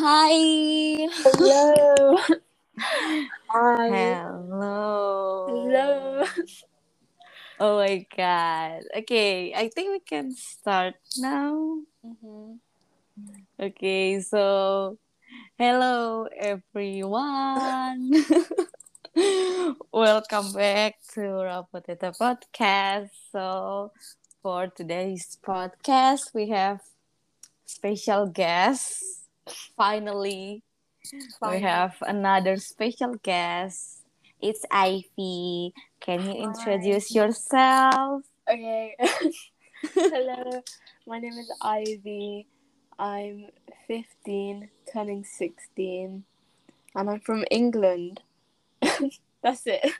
Hi. Hello. Hi. Hello. Hello. Oh my god. Okay, I think we can start now. Mm-hmm. Okay, so hello everyone. Welcome back to Rapoteta Podcast. So for today's podcast, we have special guests. Finally, we have another special guest. It's Ivy. Can you introduce yourself? Okay. Hello. My name is Ivy. I'm 15, turning 16, and I'm from England. That's it.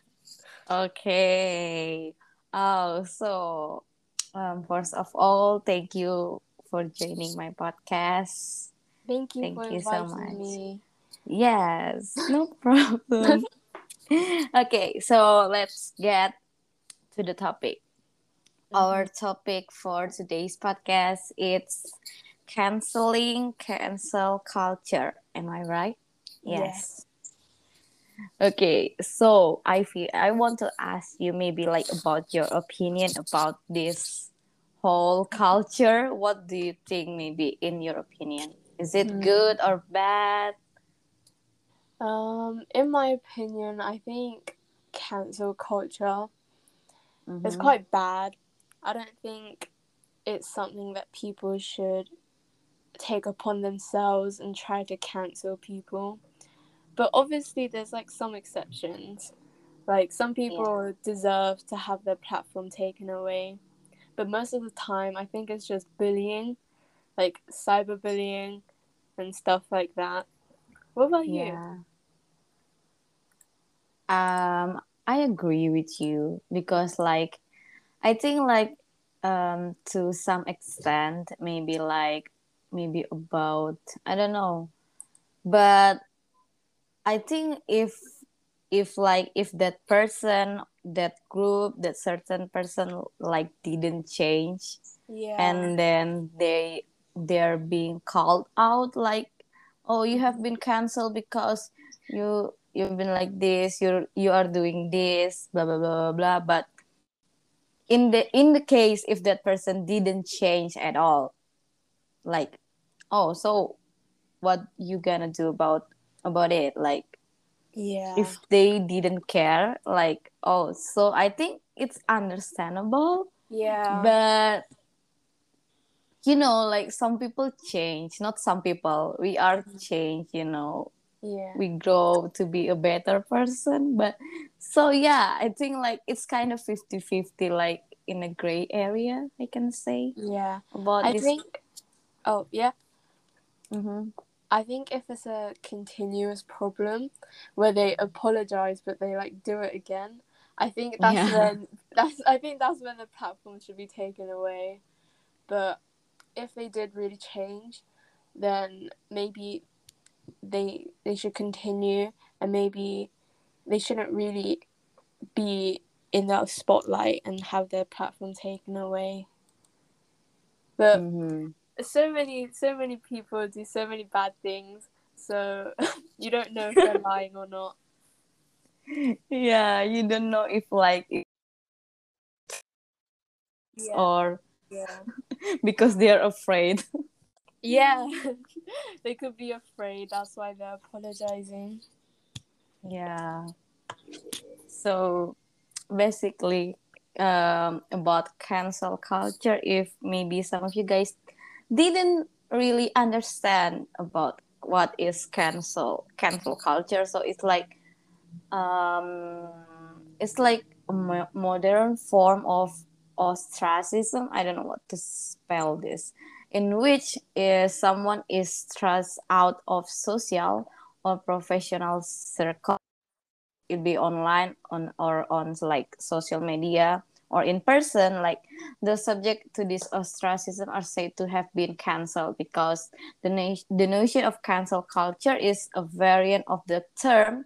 Okay. Oh, so um, first of all, thank you for joining my podcast. Thank you Thank you so much. me. Yes, no problem. okay, so let's get to the topic. Our mm-hmm. topic for today's podcast it's canceling cancel culture. Am I right? Yes. Okay, so Ivy, I want to ask you maybe like about your opinion about this whole culture. What do you think maybe in your opinion? Is it Hmm. good or bad? Um, in my opinion, I think cancel culture is Mhm. quite bad. I don't think it's something that people should take upon themselves and try to cancel people. But obviously, there's like some exceptions. Like, some people deserve to have their platform taken away. But most of the time, I think it's just bullying, like cyberbullying and stuff like that. What about you? Um, I agree with you because like I think like um to some extent maybe like maybe about I don't know. But I think if if like if that person that group that certain person like didn't change Yeah. and then they they're being called out like oh you have been canceled because you you've been like this you're you are doing this blah blah blah blah blah but in the in the case if that person didn't change at all like oh so what you gonna do about about it like yeah. if they didn't care like oh so i think it's understandable yeah. but you know like some people change not some people we are change you know yeah. we grow to be a better person but so yeah i think like it's kind of 50-50 like in a gray area i can say Yeah. about I this think. Oh, yeah. Mhm. I think if it's a continuous problem where they apologize but they like do it again, I think that's Yeah. when that's I think that's when the platform should be taken away. But if they did really change, then maybe they they should continue and maybe they shouldn't really be in that spotlight and have their platform taken away. But Mhm. so many so many people do so many bad things so you don't know if they're lying or not yeah you don't know if like yeah or yeah because they're afraid. Yeah they could be afraid that's why they're apologizing. Yeah. So basically, um, about cancel culture, if maybe some of you guys didn't really understand about what is cancel cancel culture, so it's like um, it's like a mo- modern form of ostracism. I don't know what to spell this, in which is someone is thrust out of social or professional circle. It be online on or on like social media or in person. Like the subject to this ostracism are said to have been cancelled because the, na- the notion of cancel culture is a variant of the term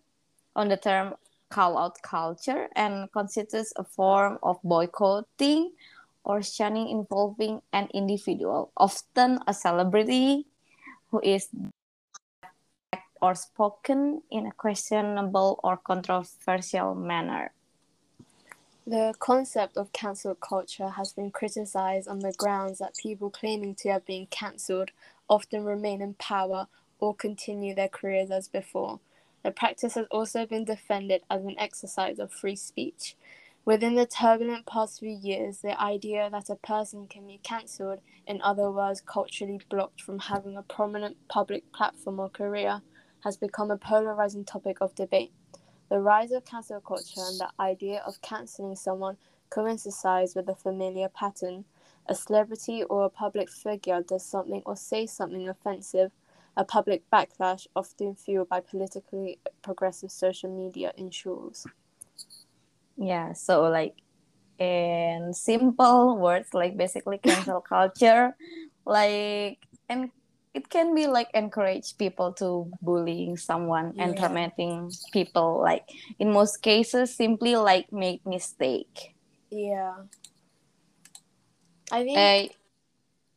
on the term call out culture and constitutes a form of boycotting or shunning involving an individual often a celebrity who is or spoken in a questionable or controversial manner. The concept of cancel culture has been criticized on the grounds that people claiming to have been cancelled often remain in power or continue their careers as before. The practice has also been defended as an exercise of free speech. Within the turbulent past few years, the idea that a person can be cancelled, in other words, culturally blocked from having a prominent public platform or career, has become a polarizing topic of debate. The rise of cancel culture and the idea of cancelling someone coincides with a familiar pattern. A celebrity or a public figure does something or says something offensive. A public backlash, often fueled by politically progressive social media, ensures. Yeah, so like in simple words, like basically cancel culture, like and it can be like encourage people to bullying someone yeah. and tormenting people like in most cases simply like make mistake yeah i think uh,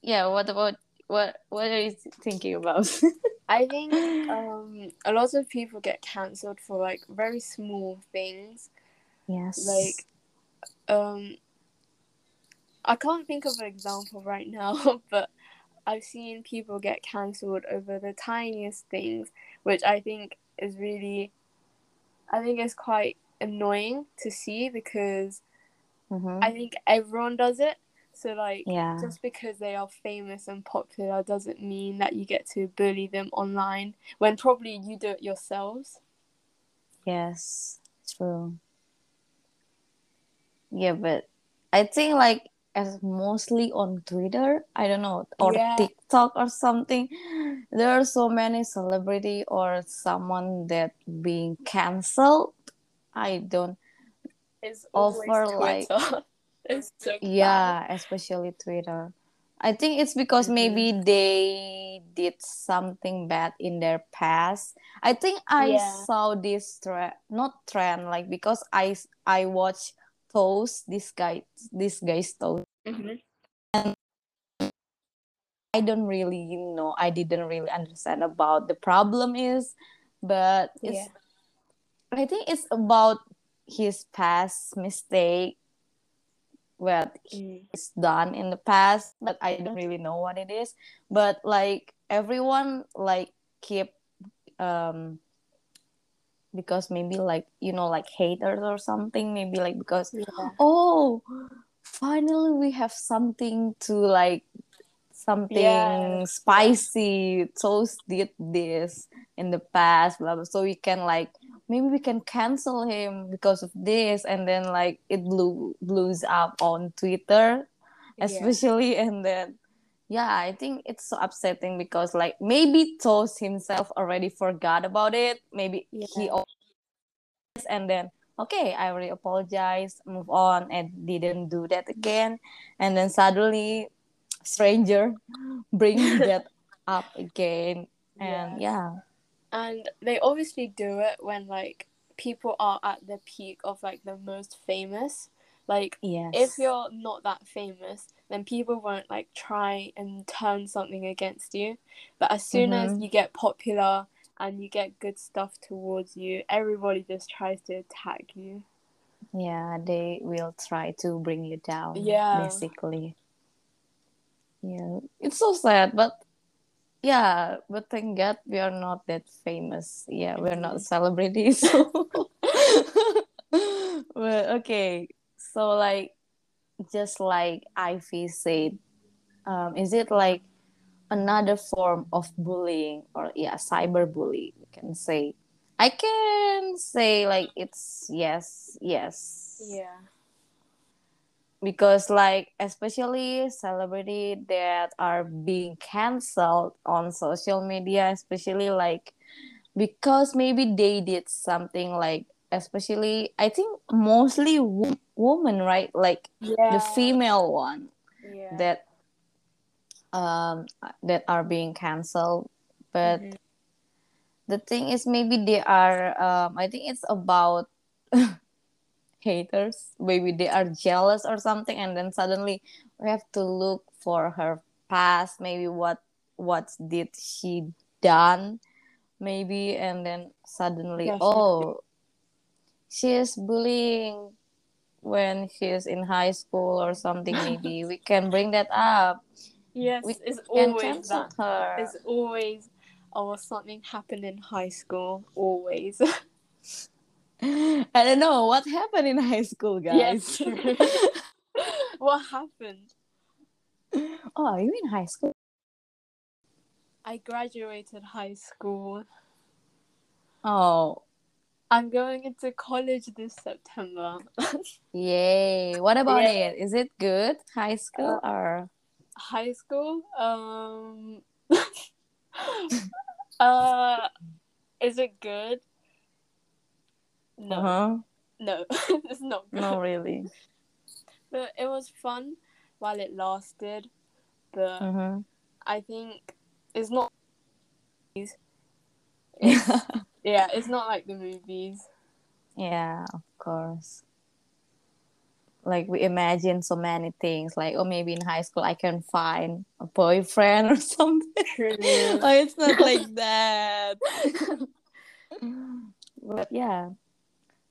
yeah what about what what are you thinking about i think um a lot of people get cancelled for like very small things yes like um i can't think of an example right now but I've seen people get cancelled over the tiniest things, which I think is really, I think is quite annoying to see because mm-hmm. I think everyone does it. So like, yeah. just because they are famous and popular doesn't mean that you get to bully them online when probably you do it yourselves. Yes, true. Yeah, but I think like as mostly on Twitter, I don't know, or yeah. TikTok or something. There are so many celebrity or someone that being cancelled. I don't it's offer like it's so yeah, bad. especially Twitter. I think it's because mm-hmm. maybe they did something bad in their past. I think I yeah. saw this trend, not trend, like because I I watch toast this guy this guy's toast mm-hmm. and i don't really you know i didn't really understand about the problem is but it's yeah. i think it's about his past mistake what mm. he's done in the past but i don't really know what it is but like everyone like keep um because maybe like you know like haters or something maybe like because yeah. oh finally we have something to like something yeah. spicy toast did this in the past blah, blah so we can like maybe we can cancel him because of this and then like it blew blows up on twitter especially yeah. and then yeah i think it's so upsetting because like maybe toast himself already forgot about it maybe yeah. he and then okay i already apologize move on and didn't do that again and then suddenly stranger bring that up again and yeah. yeah and they obviously do it when like people are at the peak of like the most famous. Like yes. if you're not that famous then people won't like try and turn something against you. But as soon mm-hmm. as you get popular and you get good stuff towards you everybody just tries to attack you. Yeah they will try to bring you down yeah. basically. Yeah. It's so sad but yeah but thank god we are not that famous. Yeah we're not mm-hmm. celebrities. So but okay so like just like ivy said um, is it like another form of bullying or yeah cyberbullying you can say? I can say like it's yes yes. Yeah because like especially celebrity that are being canceled on social media especially like because maybe they did something like especially i think mostly wo- woman right like yeah. the female one yeah. that um, that are being canceled but mm-hmm. the thing is maybe they are um, i think it's about haters maybe they are jealous or something and then suddenly we have to look for her past maybe what what did she done maybe and then suddenly Definitely. oh she is bullying when she is in high school or something maybe we can bring that up Yes, we it's always that. her It's always oh something happened in high school. Always. i don't know what happened in high school guys true. what happened? oh are you in high school I graduated high school. oh I'm going into college this September. yay what about Yeah. it is it good high school or high school? Um uh is it good? No. uh-huh No. it's not good. no really But it was fun while it lasted. But mm-hmm. I think it's not it's, yeah, it's not like the movies. Yeah, of course. Like we imagine so many things, like oh maybe in high school I can find a boyfriend or something. Oh, it's not like that. but yeah.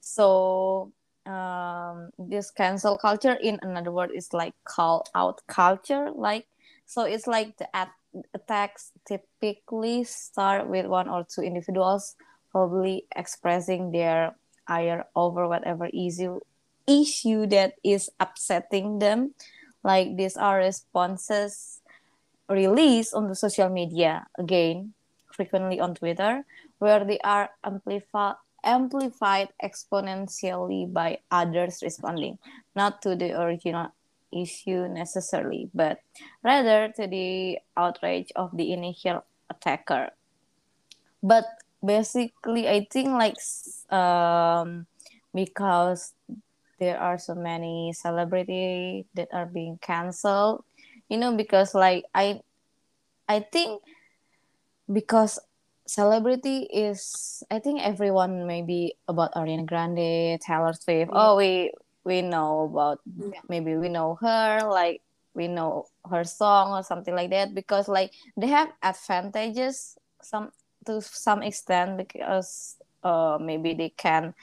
So um this cancel culture in another word is like call out culture. Like so it's like the at- attacks typically start with one or two individuals probably expressing their ire over whatever issue issue that is upsetting them like these are responses released on the social media again frequently on twitter where they are amplified amplified exponentially by others responding not to the original issue necessarily but rather to the outrage of the initial attacker. But basically i think like um because there are so many celebrity that are being canceled you know because like i i think because celebrity is i think everyone maybe about ariana grande taylor swift Yeah. oh we we know about Yeah. maybe we know her like we know her song or something like that because like they have advantages some to some extent because uh maybe they can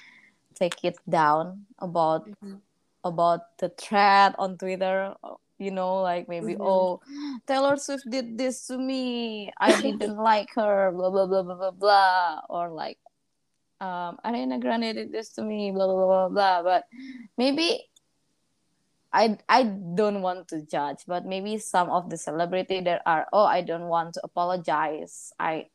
take it down about Mhm. about the thread on Twitter. You know, like maybe Mhm. oh, Taylor Swift did this to me. I didn't like her. Blah blah blah blah blah blah. Or like, um, Ariana Grande did this to me. Blah blah blah blah blah. But maybe. I, I don't want to judge, but maybe some of the celebrity that are oh I don't want to apologize. I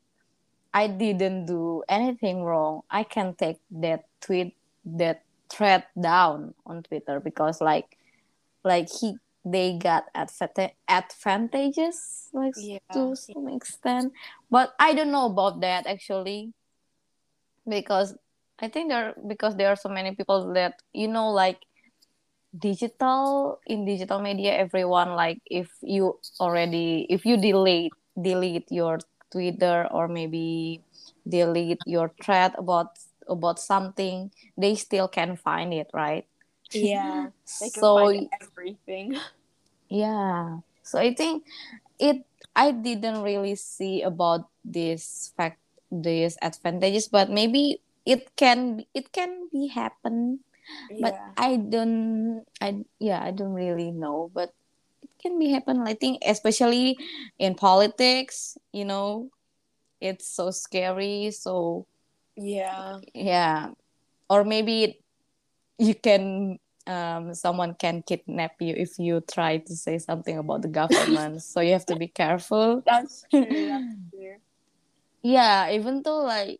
I didn't do anything wrong. I can take that tweet that thread down on Twitter because like like he they got advanta- advantages like Yeah. to some extent. But I don't know about that actually because I think there because there are so many people that you know like digital in digital media everyone like if you already if you delete delete your twitter or maybe delete your thread about about something they still can find it right Yeah. They can so find everything. yeah so i think it i didn't really see about this fact these advantages but maybe it can it can be happen but. I don't I yeah I don't really know but it can be happen I think especially in politics you know it's so scary so Yeah. yeah or maybe you can um someone can kidnap you if you try to say something about the government so you have to be careful That's true. That's true. yeah even though like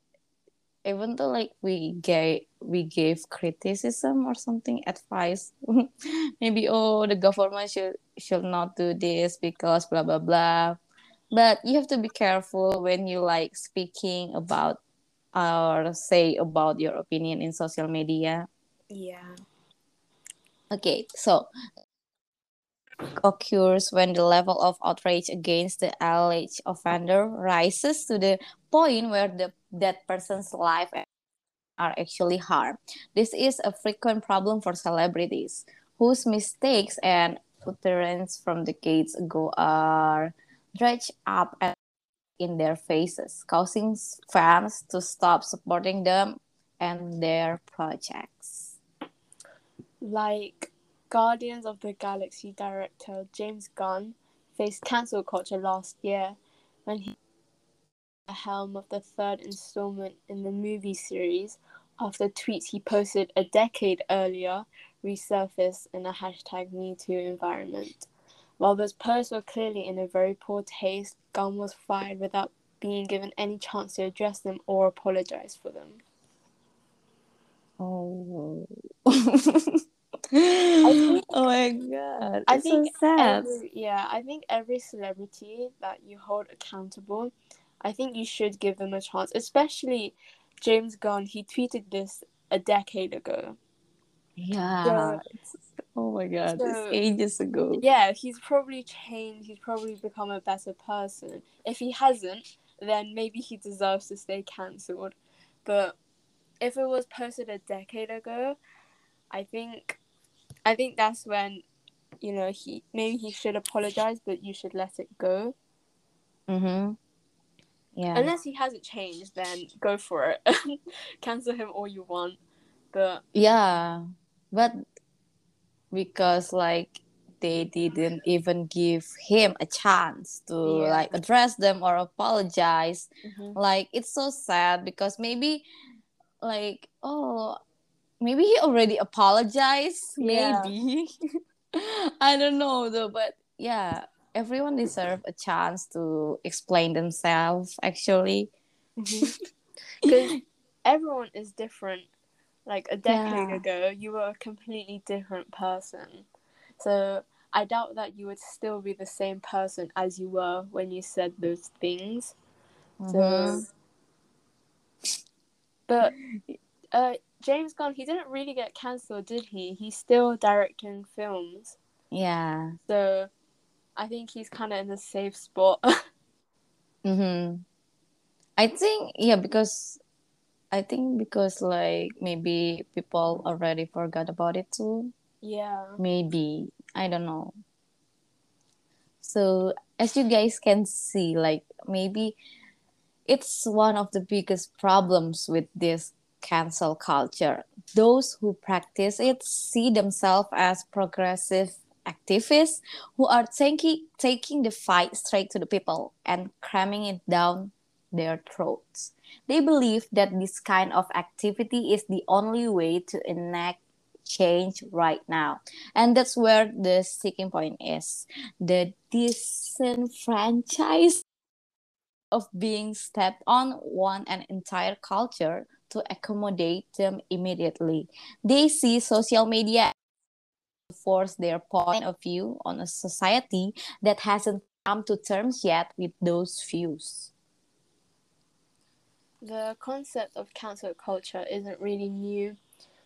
even though like we gave we gave criticism or something advice maybe oh the government should should not do this because blah blah blah but you have to be careful when you like speaking about or say about your opinion in social media Yeah. Okay so occurs when the level of outrage against the alleged offender rises to the point where the that person's life are actually harmed. This is a frequent problem for celebrities whose mistakes and utterance from decades ago are dredged up in their faces, causing fans to stop supporting them and their projects. Like Guardians of the Galaxy director James Gunn faced cancel culture last year when he the helm of the third installment in the movie series after tweets he posted a decade earlier resurfaced in a hashtag MeToo environment. While those posts were clearly in a very poor taste, Gunn was fired without being given any chance to address them or apologize for them. Oh. think- oh my god. I it's think so sad. Every, yeah, I think every celebrity that you hold accountable, I think you should give them a chance. Especially James Gunn, he tweeted this a decade ago. Yeah. it's- oh my god. so- it's ages ago. Yeah, he's probably changed. He's probably become a better person. If he hasn't, then maybe he deserves to stay cancelled. But if it was posted a decade ago, I think, I think that's when, you know, he maybe he should apologize, but you should let it go. Mm-hmm. Yeah. Unless he hasn't changed, then go for it. Cancel him all you want. But yeah. But because like they didn't even give him a chance to Yeah. like address them or apologize mhm. like it's so sad because maybe like oh maybe he already apologized Yeah. maybe i don't know though but yeah everyone deserve a chance to explain themselves actually because everyone is different. Like a decade Yeah. ago, you were a completely different person. So I doubt that you would still be the same person as you were when you said those things. Mhm. So, but uh, James Gunn, he didn't really get cancelled, did he? He's still directing films. yeah So I think he's kind of in a safe spot. mm-hmm. i think yeah because i think because like maybe people already forgot about it too yeah. maybe i don't know so as you guys can see like maybe it's one of the biggest problems with this cancel culture. Those who practice it see themselves as progressive activists who are taking taking the fight straight to the people and cramming it down their throats. They believe that this kind of activity is the only way to enact change right now. And that's where the sticking point is. The disenfranchised of being stepped on one an entire culture to accommodate them immediately they see social media force their point of view on a society that hasn't come to terms yet with those views The concept of cancel culture isn't really new.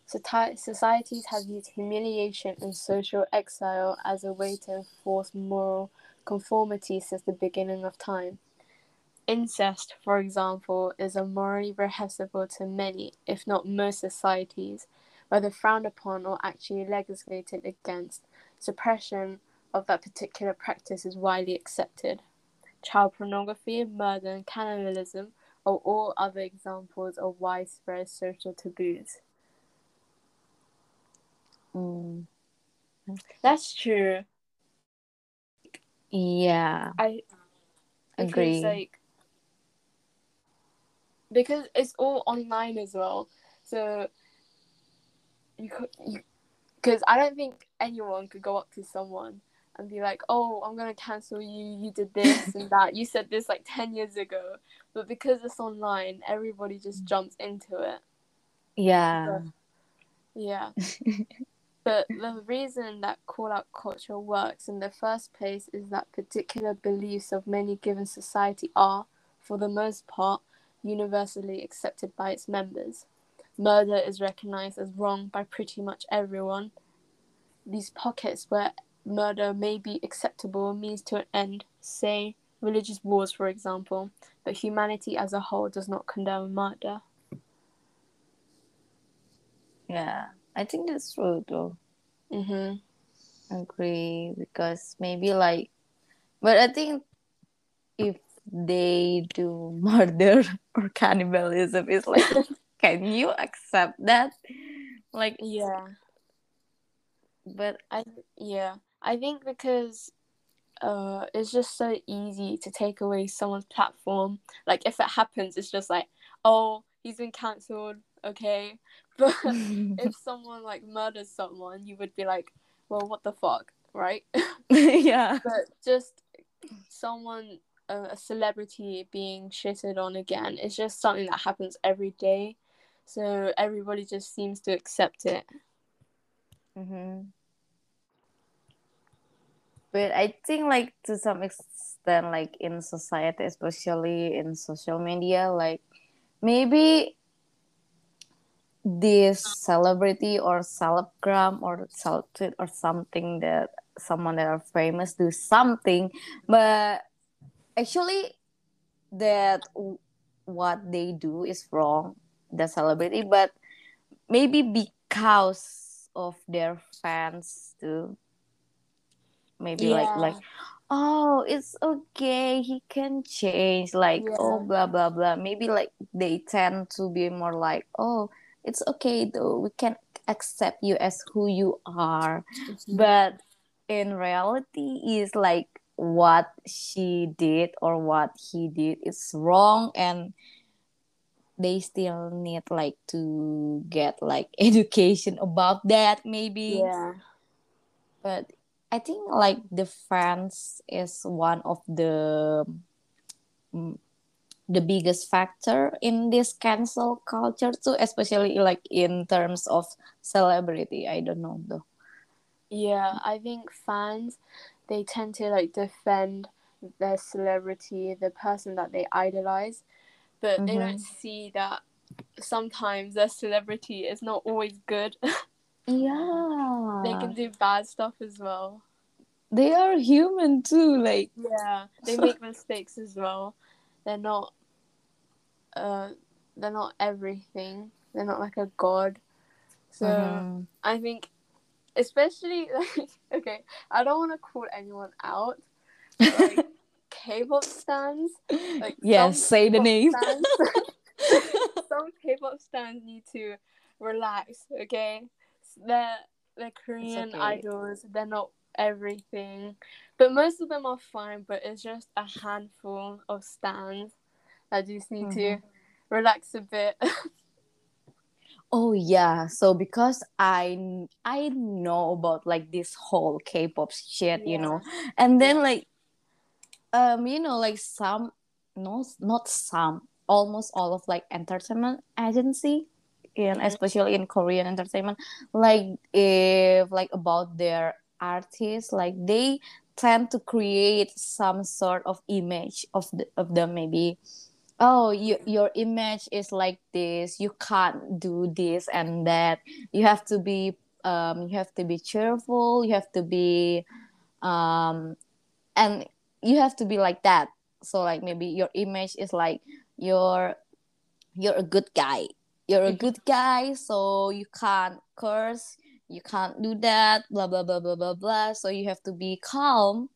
Societies have used humiliation and social exile as a way to enforce moral conformity since the beginning of time. Incest, for example, is a morally reprehensible to many, if not most societies, whether frowned upon or actually legislated against. Suppression of that particular practice is widely accepted. Child pornography, murder, and cannibalism are all other examples of widespread social taboos. Mm, That's true. yeah I agree like because it's all online as well, so you could because I don't think anyone could go up to someone and be like, "Oh, I'm gonna cancel you. You did this and that. You said this like ten years ago." But because it's online, everybody just jumps into it. yeah Yeah. but the reason that call out culture works in the first place is that particular beliefs of many given society are, for the most part, universally accepted by its members. Murder is recognized as wrong by pretty much everyone. These pockets where murder may be acceptable means to an end, say religious wars, for example, but humanity as a whole does not condone murder. yeah i think that's true though Mm-hmm. agree because maybe like but i think if they do murder or cannibalism is like can you accept that like Yeah. but I yeah. I think because uh it's just so easy to take away someone's platform. Like if it happens it's just like, oh, he's been cancelled, okay. But if someone like murders someone, you would be like, well, what the fuck, right? yeah but just someone uh, a celebrity being shitted on again. It's just something that happens every day. So everybody just seems to accept it. hmm But I think, like to some extent, like in society, especially in social media, like maybe this celebrity or celebgram or tweet or something that someone that are famous do something, but actually that what they do is wrong, the celebrity, but maybe because of their fans too. Maybe like Yeah. like oh it's okay he can change like oh blah blah blah. Maybe like they tend to be more like oh it's okay though we can accept you as who you are. Mm-hmm. But in reality is like what she did or what he did is wrong and they still need like to get like education about that maybe yeah. but I think like the fans is one of the mm, the biggest factor in this cancel culture too, especially like in terms of celebrity. I don't know though. Yeah, I think fans they tend to like defend their celebrity, the person that they idolize, but they don't see that sometimes their celebrity is not always good. Yeah, they can do bad stuff as well. they are human too. Like Yeah, they make mistakes as well. They're not uh they're not everything. They're not like a god. So mhm. I think especially like okay, I don't want to call anyone out. but, like K-pop stans, like yes, say the name. stans- some K-pop stans need to relax. Okay, they're they're Korean okay. idols. They're not everything, but most of them are fine. But it's just a handful of stans that just need to Mhm. relax a bit. Oh yeah, so because I I know about like this whole K-pop shit, you know, and then like um you know like some no not some almost all of like entertainment agency in Mhm. especially in Korean entertainment like if like about their artists like they tend to create some sort of image of the, of them maybe oh you, your image is like this. You can't do this and that. You have to be um you have to be cheerful. You have to be um and you have to be like that. So like maybe your image is like you're you're a good guy. You're a good guy so you can't curse. You can't do that blah blah blah blah blah blah. So you have to be calm.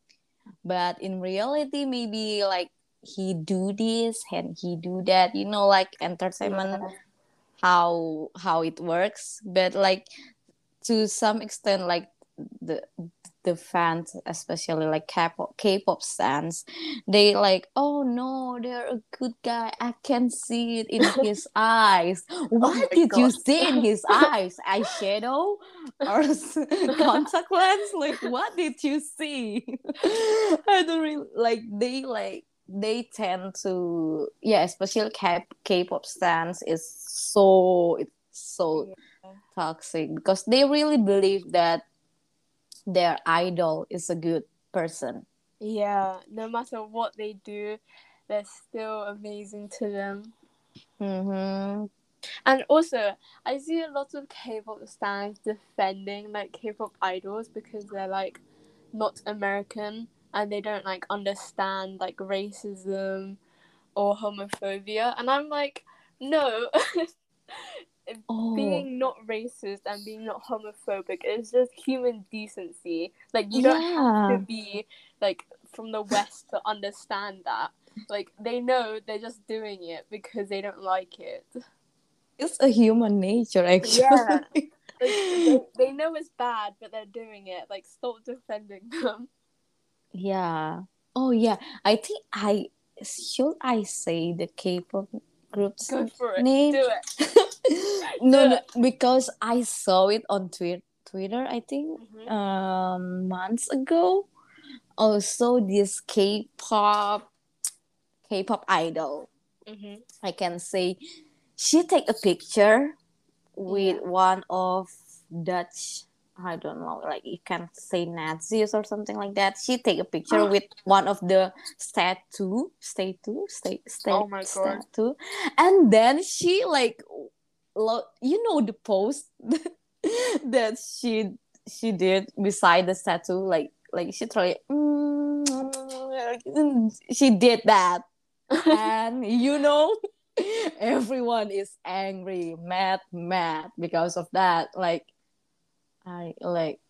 But in reality maybe like he do this and he do that you know like entertainment Yeah. how how it works. But like to some extent like the the fans especially like k-pop, K-pop fans they like oh no they're a good guy. I can see it in his eyes. Oh what my did you see in his eyes? Eyeshadow or contact lens like what did you see? I don't really like they like they tend to yeah especially K- k-pop stans is so it's so Yeah. toxic because they really believe that their idol is a good person Yeah, no matter what they do, they're still amazing to them. mm-hmm. And also, I see a lot of K-pop stans defending like K-pop idols because they're like not American and they don't like understand like racism or homophobia. And I'm like, no. oh being not racist and being not homophobic is just human decency. Like you don't have to be like from the West to understand that. Like they know they're just doing it because they don't like it. It's a human nature, actually. Yeah. Like they, they know it's bad, but they're doing it. Like stop defending them. Yeah. Oh yeah. I think I should I say the K-pop group's Go for it. name? Do it. no, Do no, because I saw it on Twitter. Twitter, I think, Mhm. um, months ago. Also, this K-pop, K-pop idol. Mhm. I can say, she take a picture with one of Dutch. I don't know, like you can say Nazis or something like that. She take a picture with one of the statue, statue, sta- sta- Oh my God. statue, and then she like, lo- you know, the post that she she did beside the statue, like like she try, mm, she did that, and you know everyone is angry mad mad because of that like i like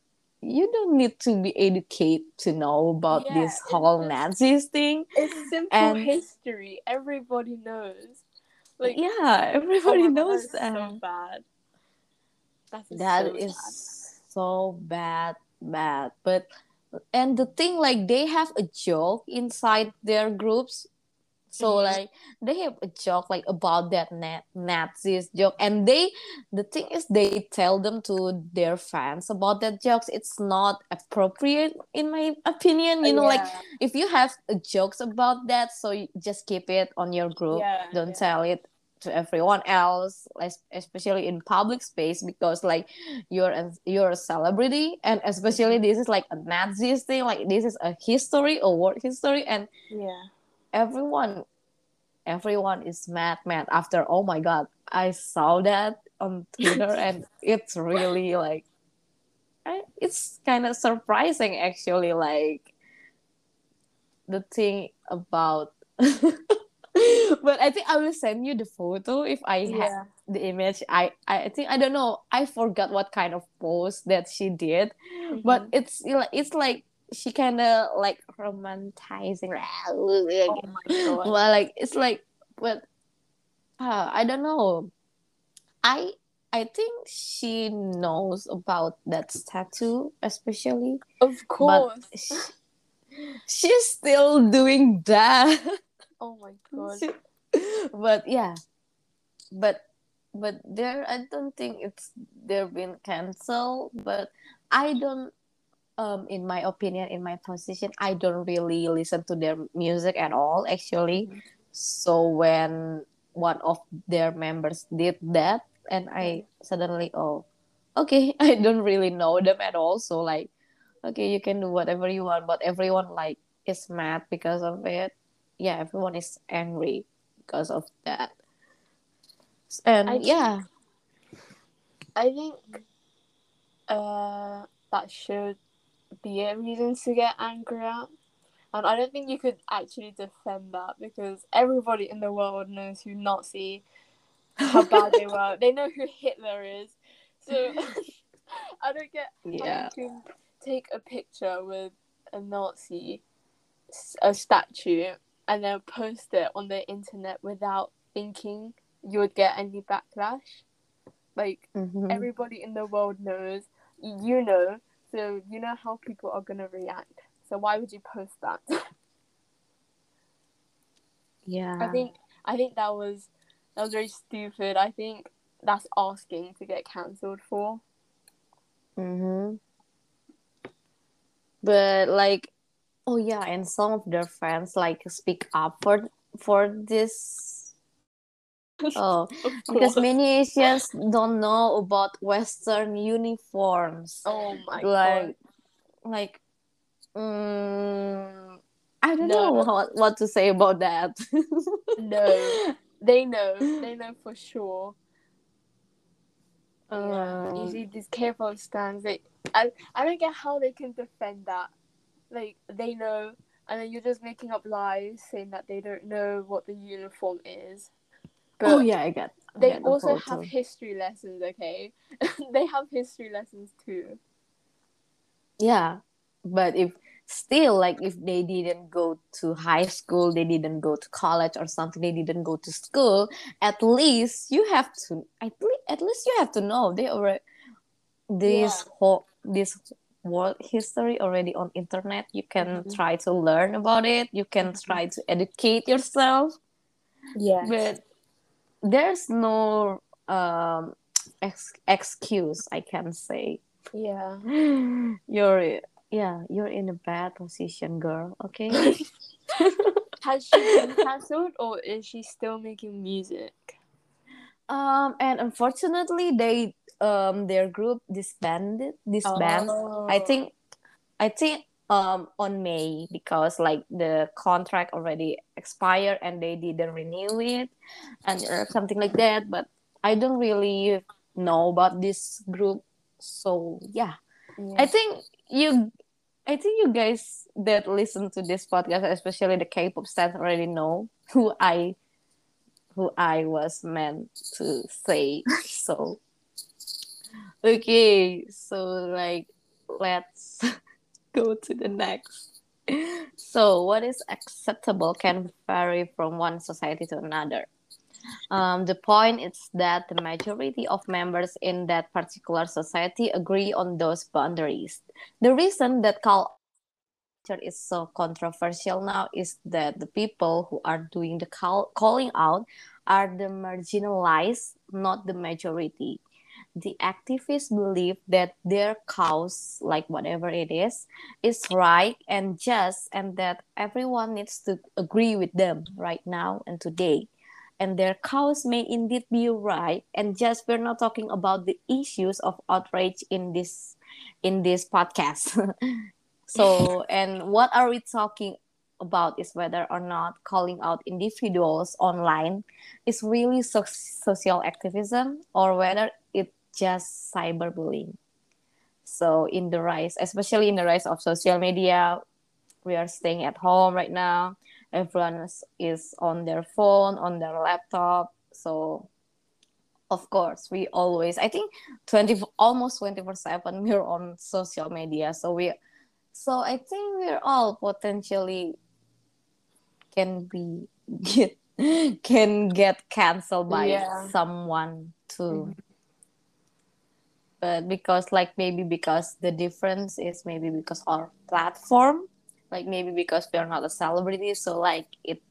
you don't need to be educated to know about Yeah, this whole just- nazis thing It's simple And- history. Everybody knows. Like yeah oh everybody God, knows that is that so bad. That is that so is bad. so bad bad but and the thing like they have a joke inside their groups so Mhm. like they have a joke like about that na- nazis joke and they the thing is they tell them to their fans about that jokes it's not appropriate in my opinion you know like if you have jokes about that so you just keep it on your group Yeah, don't yeah. tell it to everyone else especially in public space because like you're a, you're a celebrity and especially this is like a nazis thing like this is a history a world history and Yeah. Everyone everyone is mad mad after oh my god i saw that on twitter and it's really like I, it's kind of surprising actually like the thing about but i think i will send you the photo if i have the image I, I think i don't know i forgot what kind of pose that she did but Mhm. it's it's like she kind of like romanticizing oh well like it's like but uh, i don't know. I i think she knows about that tattoo especially Of course. she, she's still doing that. Oh my god. She- but yeah. But but there i don't think it's they're been canceled but i don't um in my opinion in my position i don't really listen to their music at all actually. Mhm. so when one of their members did that and i suddenly oh okay i don't really know them at all. So like okay you can do whatever you want but everyone like is mad because of it. Yeah everyone is angry because of that. And I think- yeah. I think uh that should be a reason to get angry at. And I don't think you could actually defend that because everybody in the world knows who Nazi, how bad they were. They know who Hitler is. So I don't get yeah how you can take a picture with a Nazi, a statue, and then post it on the internet without thinking you would get any backlash. Like Mhm. everybody in the world knows, you know, so you know how people are gonna react. So why would you post that? yeah I think I think that was that was very stupid. I think that's asking to get cancelled for. Mm-hmm. But like, oh yeah, and some of their fans like speak up for for this. Oh, because many Asians don't know about Western uniforms. Oh my like, like, mm, I don't No. know what what to say about that. No. They know. They know for sure. Yeah. Uh, You see these K-pop stans, they I I don't get how they can defend that. Like they know and then you're just making up lies saying that they don't know what the uniform is. But oh yeah, I get. I they get also have history lessons, okay? they have history lessons too. Yeah, but if still like if they didn't go to high school they didn't go to college or something they didn't go to school at least you have to at least, at least you have to know they already this Yeah. whole this world history already on internet you can Mhm. try to learn about it you can Mhm. try to educate yourself Yeah. but there's no um ex- excuse i can say Yeah. you're yeah you're in a bad position girl okay Has she been cancelled or is she still making music? um and unfortunately they um their group disbanded disbanded i Oh. think i think um on may because like the contract already expired and they didn't renew it and or something like that but i don't really know about this group so yeah Yeah. I think you I think you guys that listen to this podcast, especially the K-pop fans, already know who I who I was meant to say. so okay, so like let's go to the next. So what is acceptable can vary from one society to another. Um, the point is that the majority of members in that particular society agree on those boundaries. The reason that culture is so controversial now is that the people who are doing the call- calling out are the marginalized, not the majority. The activists believe that their cause, like whatever it is, is right and just, and that everyone needs to agree with them right now and today. And their cause may indeed be right and just we're not talking about the issues of outrage in this in this podcast. So and what are we talking about is whether or not calling out individuals online is really so- social activism or whether just cyberbullying. So in the rise especially in the rise of social media we are staying at home right now. Everyone is, on their phone on their laptop. So of course we always i think 20 almost 24 7 we're on social media. So we so i think we're all potentially can be get can get canceled by Yeah. someone too. Mhm. But because like maybe because the difference is maybe because our platform like maybe because we're not a celebrity so like it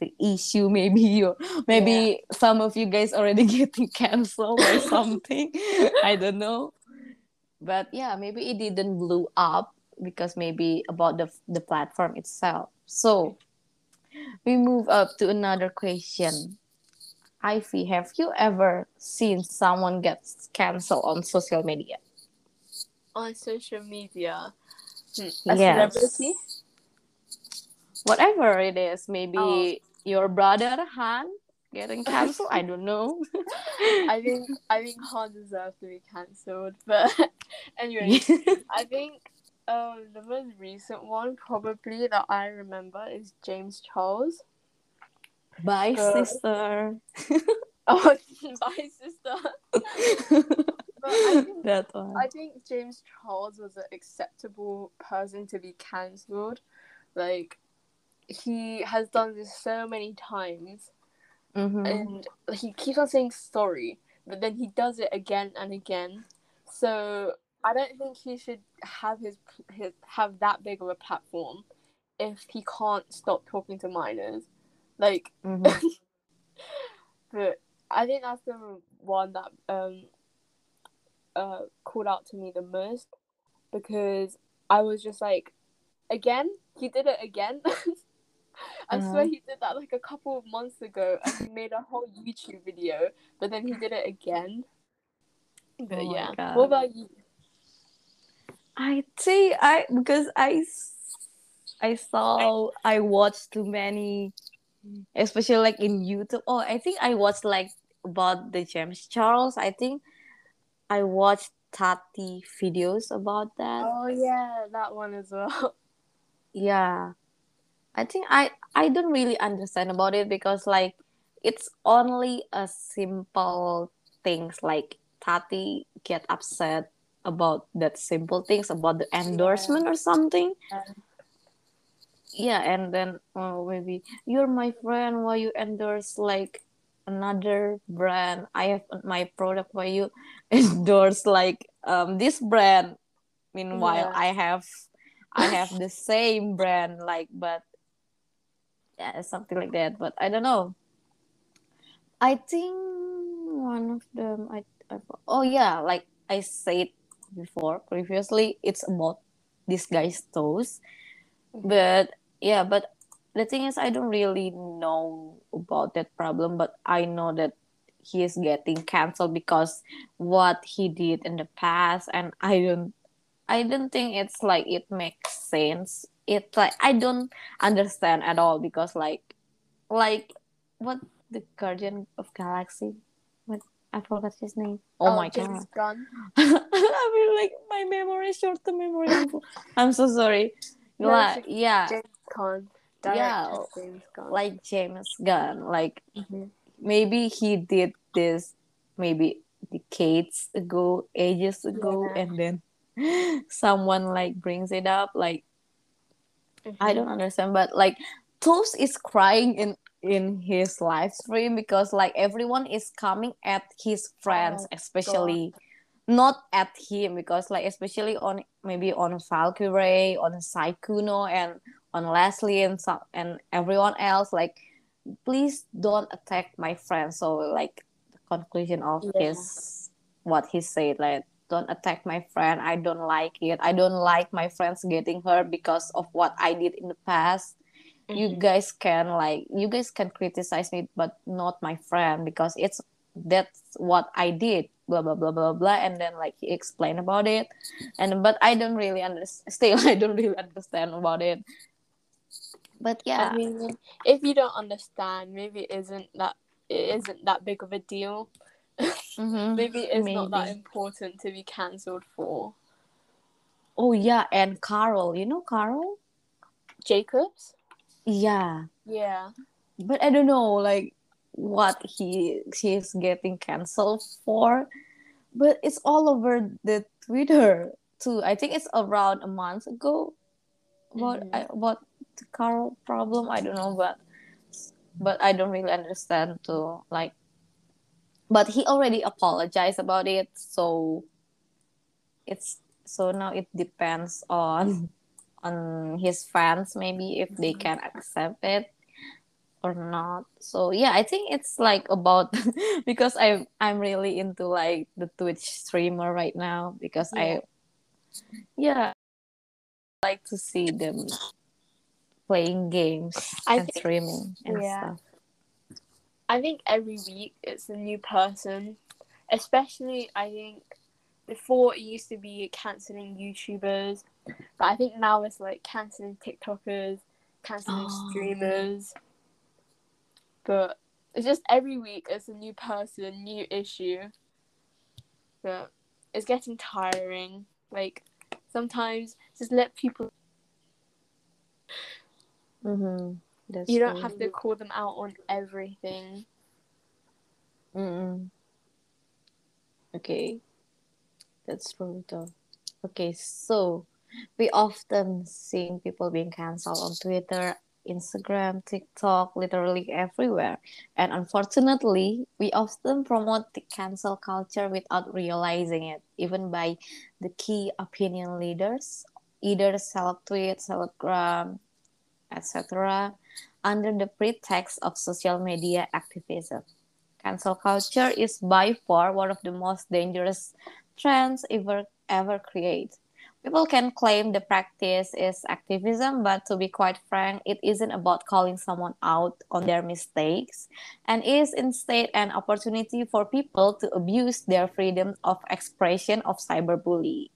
the issue maybe you maybe some of you guys already getting canceled or something. I don't know. But yeah maybe it didn't blow up because maybe about the the platform itself. So we move up to another question ivy have you ever seen someone get canceled on social media On social media. Hmm, A Yes. celebrity? whatever it is maybe Oh. your brother han getting canceled i don't know I think I think Han deserves to be cancelled. But anyway, I think um the most recent one probably that I remember is James Charles. Bye Uh, sister Oh, my sister. I think that one I think James Charles was an acceptable person to be cancelled. Like he has done this so many times Mhm. and he keeps on saying sorry, but then he does it again and again. So I don't think he should have his his have that big of a platform if he can't stop talking to minors. Like, Mhm. but I think that's the one that um uh called out to me the most because I was just like, again, he did it again. I swear Uh-huh. he did that like a couple of months ago and he made a whole YouTube video, but then he did it again. But Oh yeah. What about you? I see I because I I saw I watched too many, especially like in YouTube. Oh, I think I watched like about the James Charles. I think I watched Tati videos about that. Oh yeah, that one as well. Yeah, I think I I don't really understand about it because like it's only a simple things like Tati get upset about that simple things about the endorsement or something. Yeah. Yeah and then oh maybe. You're my friend why you endorse like another brand? I have my product why you endorse like um this brand. Meanwhile Yeah. i have i have the same brand like but yeah something like that but i don't know. I think one of them i, I oh yeah like i said before previously it's about this guy's toes but yeah but the thing is i don't really know about that problem but i know that he is getting canceled because what he did in the past and i don't i don't think it's like it makes sense. It's like i don't understand at all because like like what the guardian of galaxy? What i forgot his name. Oh, oh my James god. I mean like my memory short term memory. I'm so sorry. No, like yeah. James Yeah, James Gunn. like James Gunn. Like Mhm. maybe he did this maybe decades ago, ages ago, Yeah. and then someone like brings it up. Like I Mhm. don't understand, but like Toast is crying in in his live stream because like everyone is coming at his friends, Oh, especially not at him because like especially on maybe on Valkyrae, on Sykkuno and on Leslie and some and everyone else like please don't attack my friend. So like the conclusion of Yeah. his what he said like don't attack my friend. I don't like it. I don't like my friends getting hurt because of what I did in the past. You Mhm. guys can like you guys can criticize me but not my friend because it's that's what I did blah blah blah blah blah and then like he explained about it and but I don't really understand still I don't really understand about it but yeah I mean, if you don't understand, maybe it isn't that it isn't that big of a deal. mhm, Maybe it's not that important to be cancelled for. oh yeah and Carol you know Carol Jacobs? yeah Yeah. but I don't know like what he he's getting canceled for but it's all over the Twitter too I think it's around a month ago about Mhm. I, about Carol problem I don't know but but I don't really understand too like but he already apologized about it so it's so now it depends on on his fans maybe if they can mm-hmm. accept it or not. So yeah i think it's like about because i'm i'm really into like the twitch streamer right now because i yeah. I like to see them playing games I and think- streaming and yeah. stuff I think every week it's a new person. Especially, I think before it used to be cancelling YouTubers, but I think now it's like cancelling TikTokers, cancelling Oh. streamers. But it's just every week it's a new person, new issue. But it's getting tiring. Like sometimes just let people. Mm-hmm. That's You don't true. have to call them out on everything. Mm-mm. Okay, that's true though. Okay, so we often seeing people being cancelled on Twitter, Instagram, TikTok, literally everywhere. And unfortunately, we often promote the cancel culture without realizing it, even by the key opinion leaders, either self tweet, celebgram, etc., under the pretext of social media activism. Cancel culture is by far one of the most dangerous trends ever ever created. People can claim the practice is activism, but to be quite frank, it isn't about calling someone out on their mistakes, and is instead an opportunity for people to abuse their freedom of expression of cyberbullying.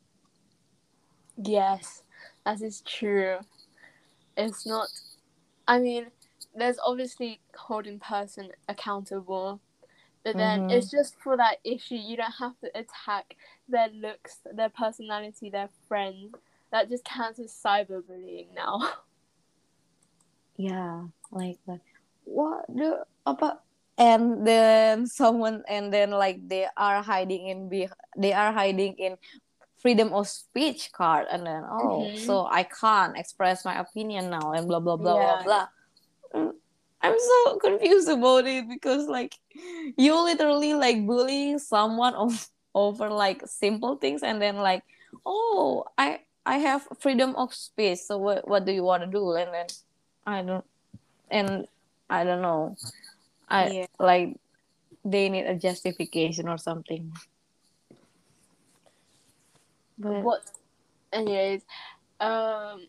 Yes, that is true. It's not. I mean, there's obviously holding person accountable, but then Mhm. it's just for that issue. You don't have to attack their looks, their personality, their friends. That just counts as cyberbullying now. Yeah, like that. What the apa? And then someone, and then like they are hiding in be, they are hiding in freedom of speech card and then oh Mhm. so i can't express my opinion now and blah blah blah Yeah. blah blah Mm, i'm so confused about it because like you literally like bullying someone of, over like simple things and then like oh i i have freedom of speech so what, what do you want to do and then i don't and i don't know i Yeah. like they need a justification or something but what anyways um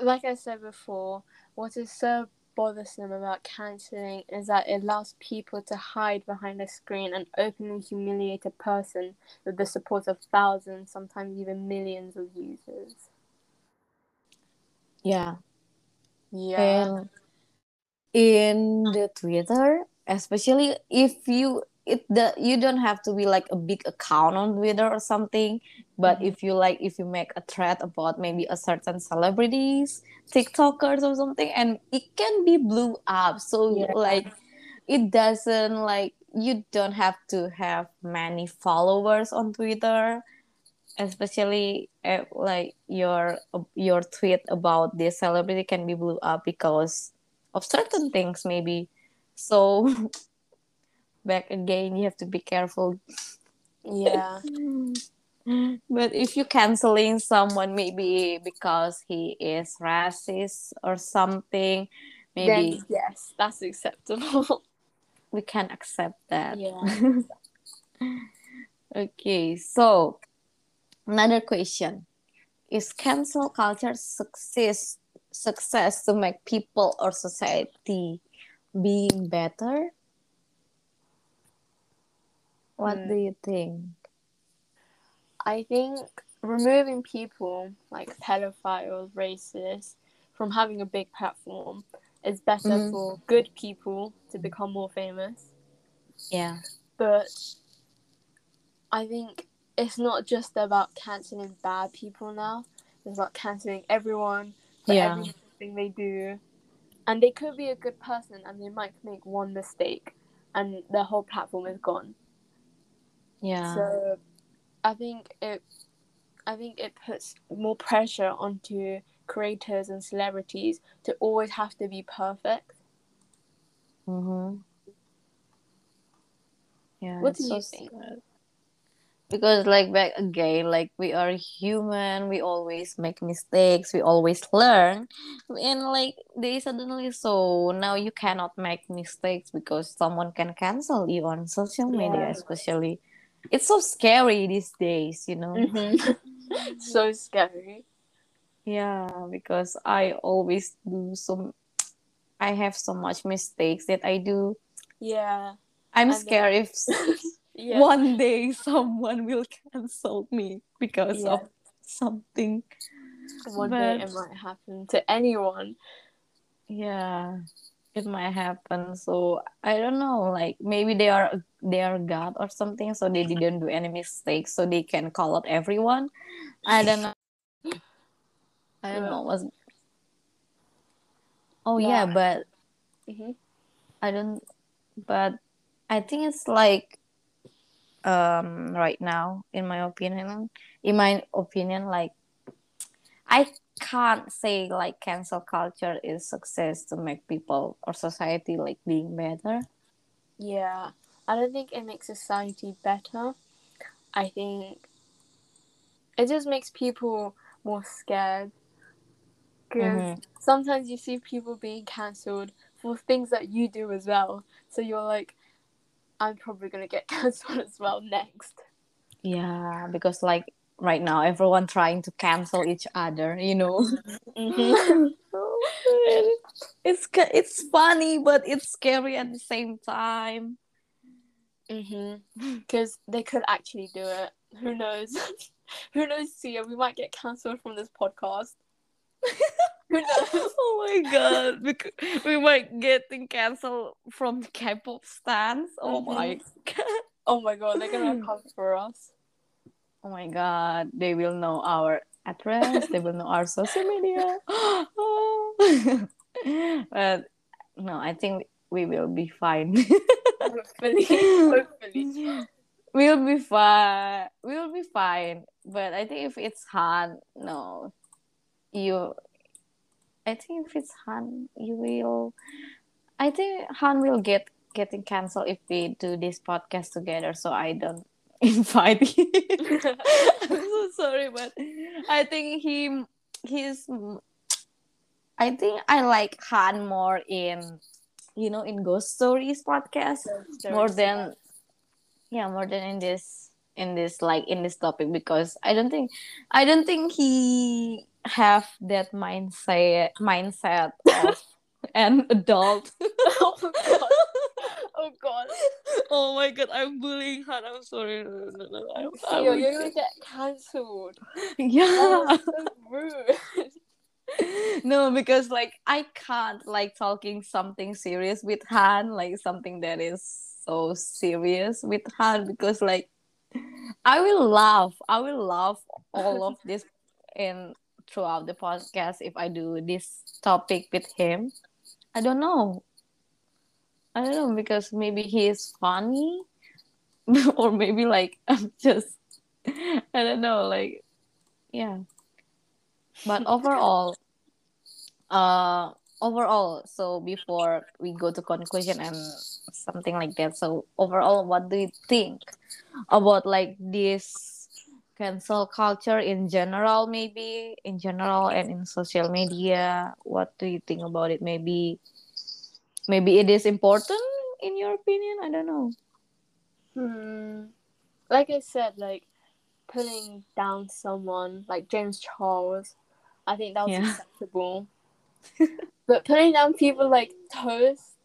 like i said before what is so bothersome about cancelling is that it allows people to hide behind a screen and openly humiliate a person with the support of thousands sometimes even millions of users. Yeah. Yeah. And in the twitter especially if you it the you don't have to be like a big account on twitter or something but Mhm. if you like if you make a thread about maybe a certain celebrities tiktokers or something and it can be blew up so Yeah. like it doesn't like you don't have to have many followers on twitter especially uh, like your your tweet about this celebrity can be blew up because of certain things maybe so back again you have to be careful. Yeah. But if you canceling someone maybe because he is racist or something maybe then yes. that's acceptable. We can accept that. Yeah. Okay so another question. Is cancel culture success success to make people or society being better what Hmm. do you think I think removing people like pedophiles, racists from having a big platform is better Mhm. for good people to become more famous. yeah But I think it's not just about cancelling bad people now. It's about cancelling everyone for Yeah. everything they do. And they could be a good person and they might make one mistake and their whole platform is gone. Yeah So I think it I think it puts more pressure onto creators and celebrities to always have to be perfect. Mm-hmm. Yeah. What do so you think? sad. Because like back again, like we are human, we always make mistakes, we always learn. And like they suddenly so now you cannot make mistakes because someone can cancel you on social media, Yeah. especially. It's so scary these days, you know. Mm-hmm. so scary. Yeah, because I always do some I have so much mistakes that I do. Yeah. I'm And then- scared if Yeah. one day someone will cancel me because Yeah. of something One day it might happen to anyone. yeah it might happen so i don't know like maybe they are they are god or something so they didn't do any mistakes so they can call out everyone i don't know i don't Yeah. know was oh yeah, Yeah. but hmm I don't but I think it's like um right now in my opinion in my opinion like I can't say like cancel culture is success to make people or society like being better. Yeah. I don't think it makes society better. I think it just makes people more scared. Because Mhm. sometimes you see people being cancelled for things that you do as well. So you're like, I'm probably going to get cancelled as well next. Yeah, because like right now everyone trying to cancel each other, you know. Mm-hmm. it's it's funny but it's scary at the same time. Mm-hmm. Because they could actually do it. Who knows? Who knows, Sia? We might get cancelled from this podcast. Who knows? oh my god, we might get canceled from K-pop stans. Oh my god. Oh my god, they're gonna come for us. Oh my god, they will know our address, they will know our social media. but no, I think we will be fine. Hopefully. Hopefully. we'll be fine. We'll be fine. But I think if it's Han, no, you. I think if it's Han, you will. I think Han will get getting canceled if we do this podcast together. So I don't him. I'm so sorry, but I think he he's. I think I like Han more in, you know, in Ghost Stories podcast more than yeah more than in this in this like in this topic because i don't think i don't think he have that mindset mindset of an adult oh god. Oh god. oh my god i'm bullying her i'm sorry no, no, no, I'm, I'm Yo, you're gonna get cancelled. yeah so rude. no because like i can't like talking something serious with han like something that is so serious with han because like i will laugh i will laugh all of this in throughout the podcast if i do this topic with him i don't know. I don't know because maybe he is funny or maybe like i'm just i don't know like yeah. But overall uh overall so before we go to conclusion and something like that so overall what do you think about like this cancel culture in general maybe in general and in social media what do you think about it maybe maybe it is important in your opinion i don't know Hmm. Like I said, like putting down someone like James Charles, I think that was Yeah. acceptable. but putting down people like Toast,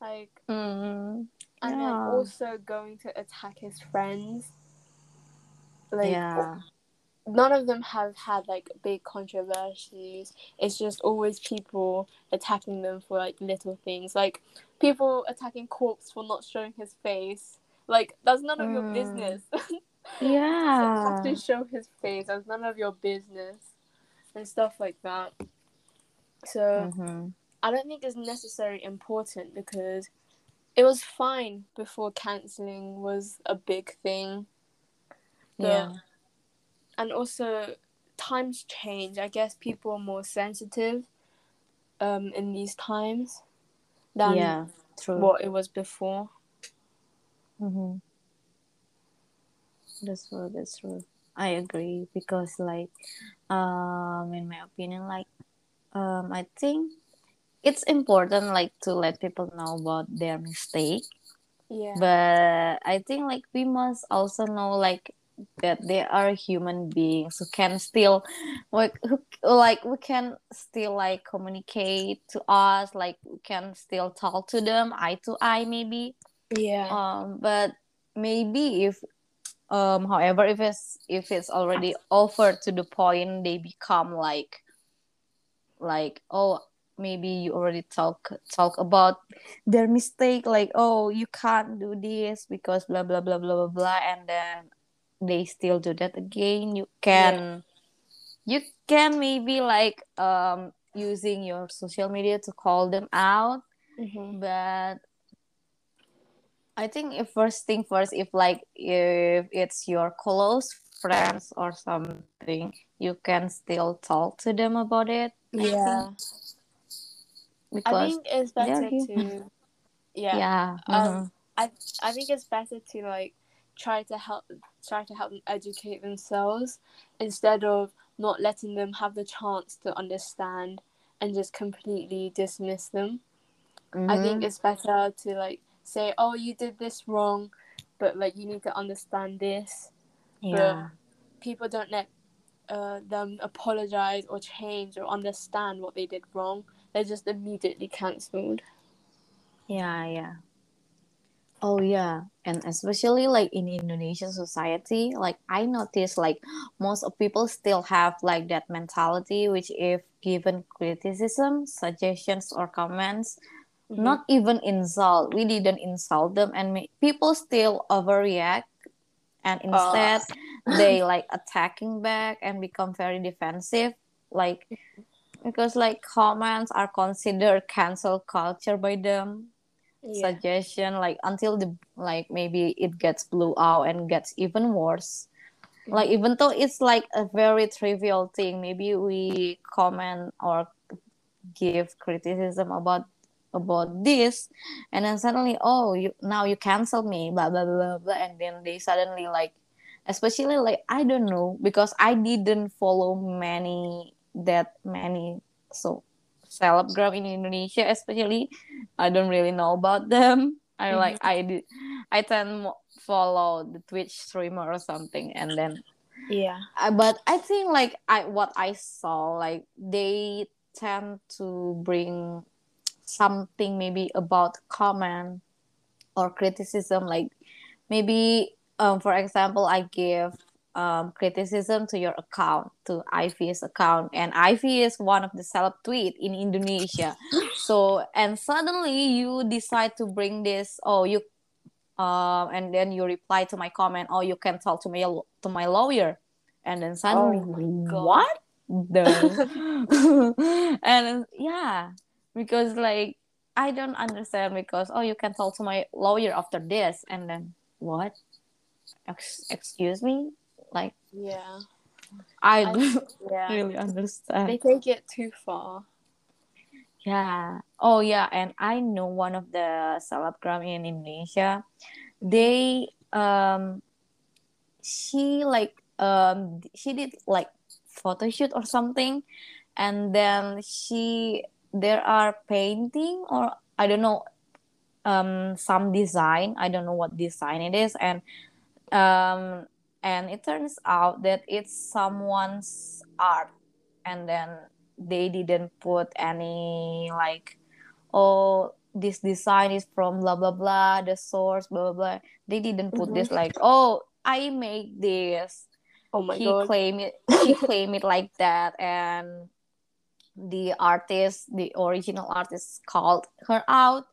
like, mm, and then Yeah. also going to attack his friends, like, yeah none of them have had like big controversies. It's just always people attacking them for like little things, like people attacking Corpse for not showing his face. Like that's none of your Mm. business. yeah have to show his face. That's none of your business, and stuff like that. So Mhm. I don't think it's necessarily important because it was fine before canceling was a big thing. But- yeah and also times change. I guess people are more sensitive um in these times than yeah true what it was before. Mm-hmm. That's true. That's true. I agree because, like, um, in my opinion, like, um, I think it's important, like, to let people know about their mistake. Yeah. But I think, like, we must also know, like, that they are human beings who can still, like, who, like, we can still like communicate to us, like, we can still talk to them eye to eye, maybe yeah. um but maybe if um however if it's if it's already offered to the point they become like like oh maybe you already talk talk about their mistake like oh you can't do this because blah blah blah blah blah blah and then they still do that again you can you can maybe like um using your social media to call them out hmm but I think if first thing first, if like if it's your close friends or something, you can still talk to them about it. I Yeah. I because think it's better human. to yeah. yeah, Um, mhm. I I think it's better to like try to help try to help them educate themselves instead of not letting them have the chance to understand and just completely dismiss them. I think it's better to like say, "Oh, you did this wrong," but like you need to understand this. yeah, People don't let uh, them apologize or change or understand what they did wrong. They're just immediately cancelled. yeah, yeah. Oh yeah, and especially like in Indonesian society, like I notice like most of people still have like that mentality, which if given criticism, suggestions or comments, Mhm. not even insult we didn't insult them. And people still overreact and instead they like attacking back and become very defensive. Like because like comments are considered cancel culture by them Yeah. suggestion like until the like maybe it gets blew out and gets even worse like even though it's like a very trivial thing maybe we comment or give criticism about about this and then suddenly oh you now you cancel me blah blah blah blah and then they suddenly like especially like i don't know because i didn't follow many that many so celebgram in indonesia especially i don't really know about them i like i did i tend follow the twitch streamer or something and then Yeah. I, but I think like I what I saw like they tend to bring something maybe about comment or criticism like maybe um for example I give um criticism to your account to Ivy's account. And Ivy is one of the celeb tweet in Indonesia. So and suddenly you decide to bring this oh you um and then you reply to my comment oh you can talk to me, to my lawyer. And then suddenly Oh God. what the? And yeah because like i don't understand because oh you can talk to my lawyer after this. And then what? Ex- excuse me like Yeah. i I- don't Yeah. really understand They take it too far. Yeah. Oh, yeah. And I know one of the celebgram in Indonesia. They um, she like um, she did like photo shoot or something, and then she there are painting or I don't know um some design. I don't know what design it is, and um and it turns out that it's someone's art. And then they didn't put any like oh this design is from blah blah blah the source blah blah blah. They didn't put this like oh i made this. Oh my he God. claim it she claim it like that. And the artist the original artist called her out.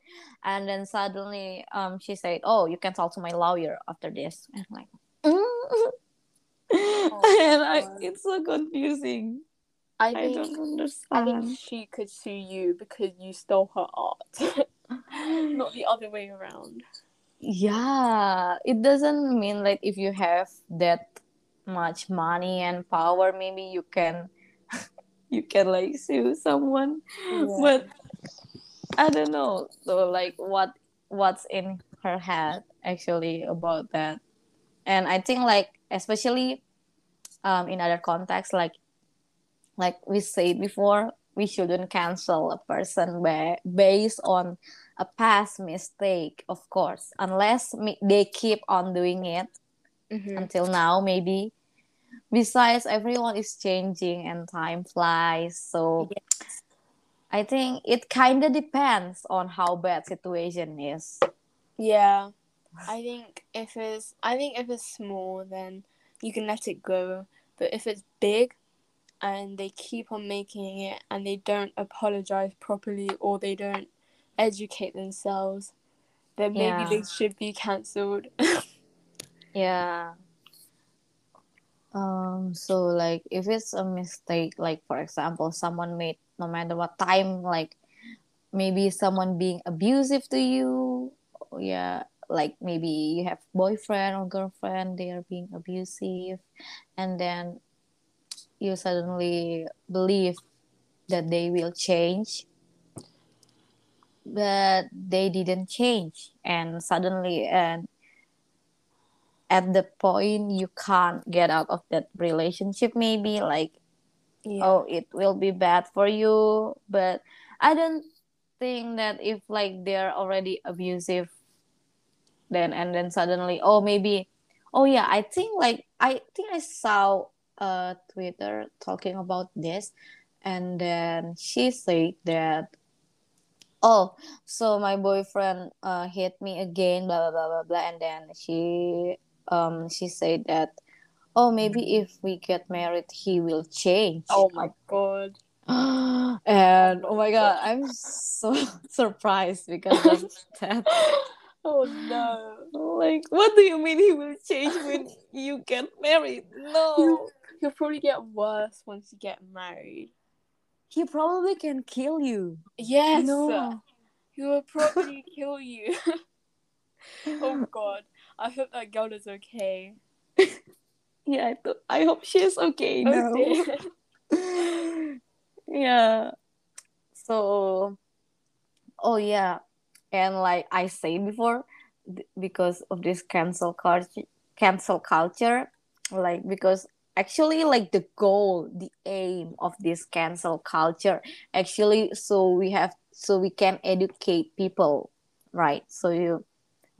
And then suddenly um she said oh you can talk to my lawyer after this. And I'm like mm. Oh and I, it's so confusing. I i don't understand. I think she could sue you because you stole her art, not the other way around. yeah it doesn't mean like if you have that much money and power maybe you can you can like sue someone. But i don't know so like what what's in her head actually about that and i think like especially um in other contexts like like we said before we shouldn't cancel a person ba- based on a past mistake of course unless me- they keep on doing it Mhm. until now maybe. Besides everyone is changing and time flies so i think it kind of depends on how bad situation is. Yeah, I think if it's I think if it's small, then you can let it go. But if it's big, and they keep on making it, and they don't apologize properly, or they don't educate themselves, then maybe Yeah. they should be cancelled. yeah um so like if it's a mistake like for example someone made no matter what time like maybe someone being abusive to you yeah like maybe you have boyfriend or girlfriend they are being abusive and then you suddenly believe that they will change but they didn't change and suddenly and at the point you can't get out of that relationship maybe like yeah. oh it will be bad for you but i don't think that if like they're already abusive then and then suddenly oh maybe oh yeah i think like i think i saw uh twitter talking about this and then she said that oh so my boyfriend uh hit me again blah blah blah blah blah and then she um she said that oh maybe if we get married he will change Oh my god. and oh my god i'm so surprised because of that Oh no. like what do you mean he will change when you get married no He'll probably get worse once you get married. he probably can kill you Yes. no He will probably kill you. oh god. I hope that girl is okay. Yeah, I, th- I hope she's okay now. Oh, dear. yeah. So, oh yeah, and like I said before, because of this cancel culture, cancel culture, like because actually like the goal, the aim of this cancel culture, actually, so we have so we can educate people, right? So you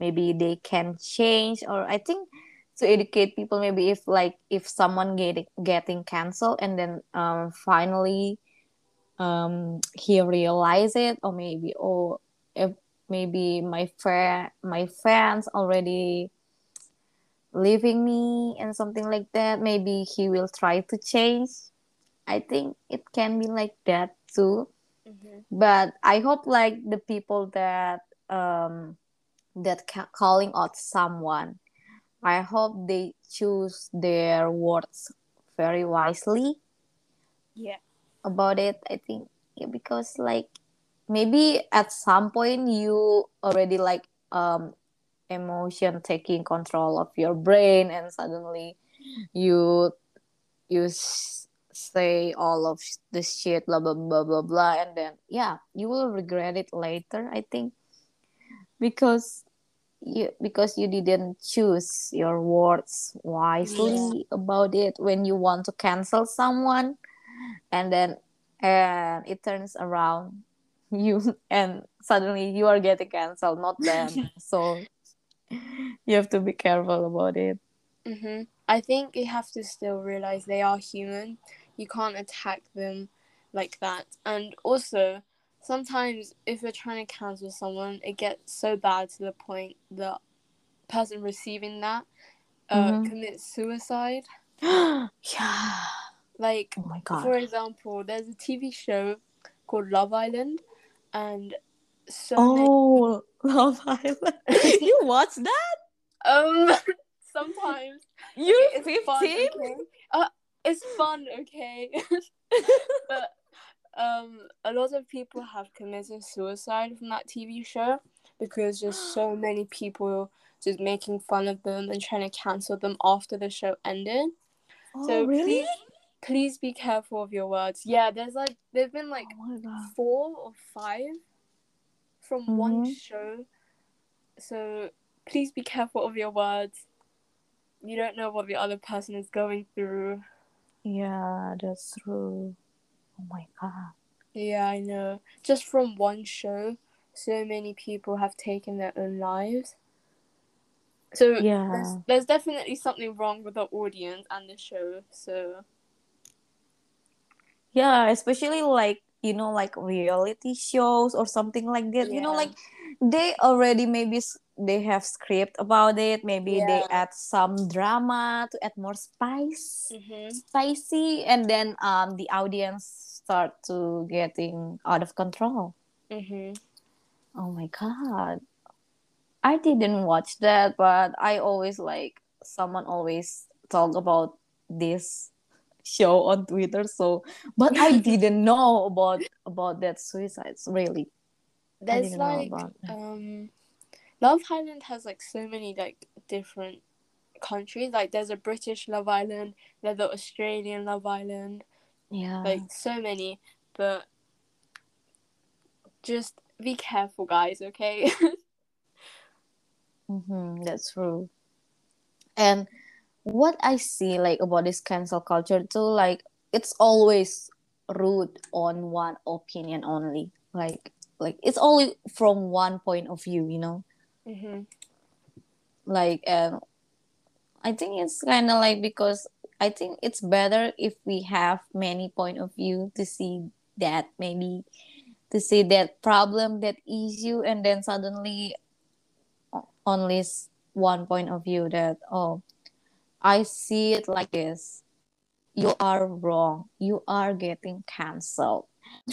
maybe they can change, or I think to educate people maybe if like if someone getting getting canceled and then um finally um he realize it or maybe or if maybe my friend my fans already leaving me and something like that maybe he will try to change i think it can be like that too Mhm. but i hope like the people that um that ca- calling out someone i hope they choose their words very wisely Yeah. about it i think yeah, because like maybe at some point you already like um emotion taking control of your brain and suddenly you you say all of the shit blah blah blah blah blah and then yeah you will regret it later i think. Because you because you didn't choose your words wisely about it when you want to cancel someone and then and it turns around you and suddenly you are getting canceled not them so you have to be careful about it hmm I think you have to still realize they are human. You can't attack them like that. And also, sometimes if you're trying to cancel someone, it gets so bad to the point the person receiving that uh, Mhm. commits suicide. yeah Like, oh my god for example, there's a TV show called Love Island, and so many. oh love island you watch that Um, sometimes you 15 okay? Uh, it's fun, okay? but um, a lot of people have committed suicide from that TV show because just so many people just making fun of them and trying to cancel them after the show ended. oh so really please, please be careful of your words. Yeah, there's like there've been like oh four or five from one Mhm. show. So please be careful of your words. You don't know what the other person is going through. yeah that's true oh my god Yeah, I know. Just from one show, so many people have taken their own lives. So Yeah. there's, there's definitely something wrong with the audience and the show. So yeah especially like you know like reality shows or something like that. You know like they already maybe they have script about it. Maybe they add some drama to add more spice hmm spicy and then um the audience start to getting out of control. Hmm oh my god. I didn't watch that but i always like someone always talk about this show on twitter so but i didn't know about about that suicides really there's like um, Love Island has like so many like different countries. Like there's a British Love Island, there's the Australian Love Island. yeah like so many but just be careful guys okay hmm that's true and what i see like about this cancel culture too like it's always root on one opinion only. Like like it's only from one point of view you know? Hmm like um i think it's kind of like because i think it's better if we have many point of view to see that maybe to see that problem that issue and then suddenly only one point of view that oh i see it like this. You are wrong. You are getting cancelled.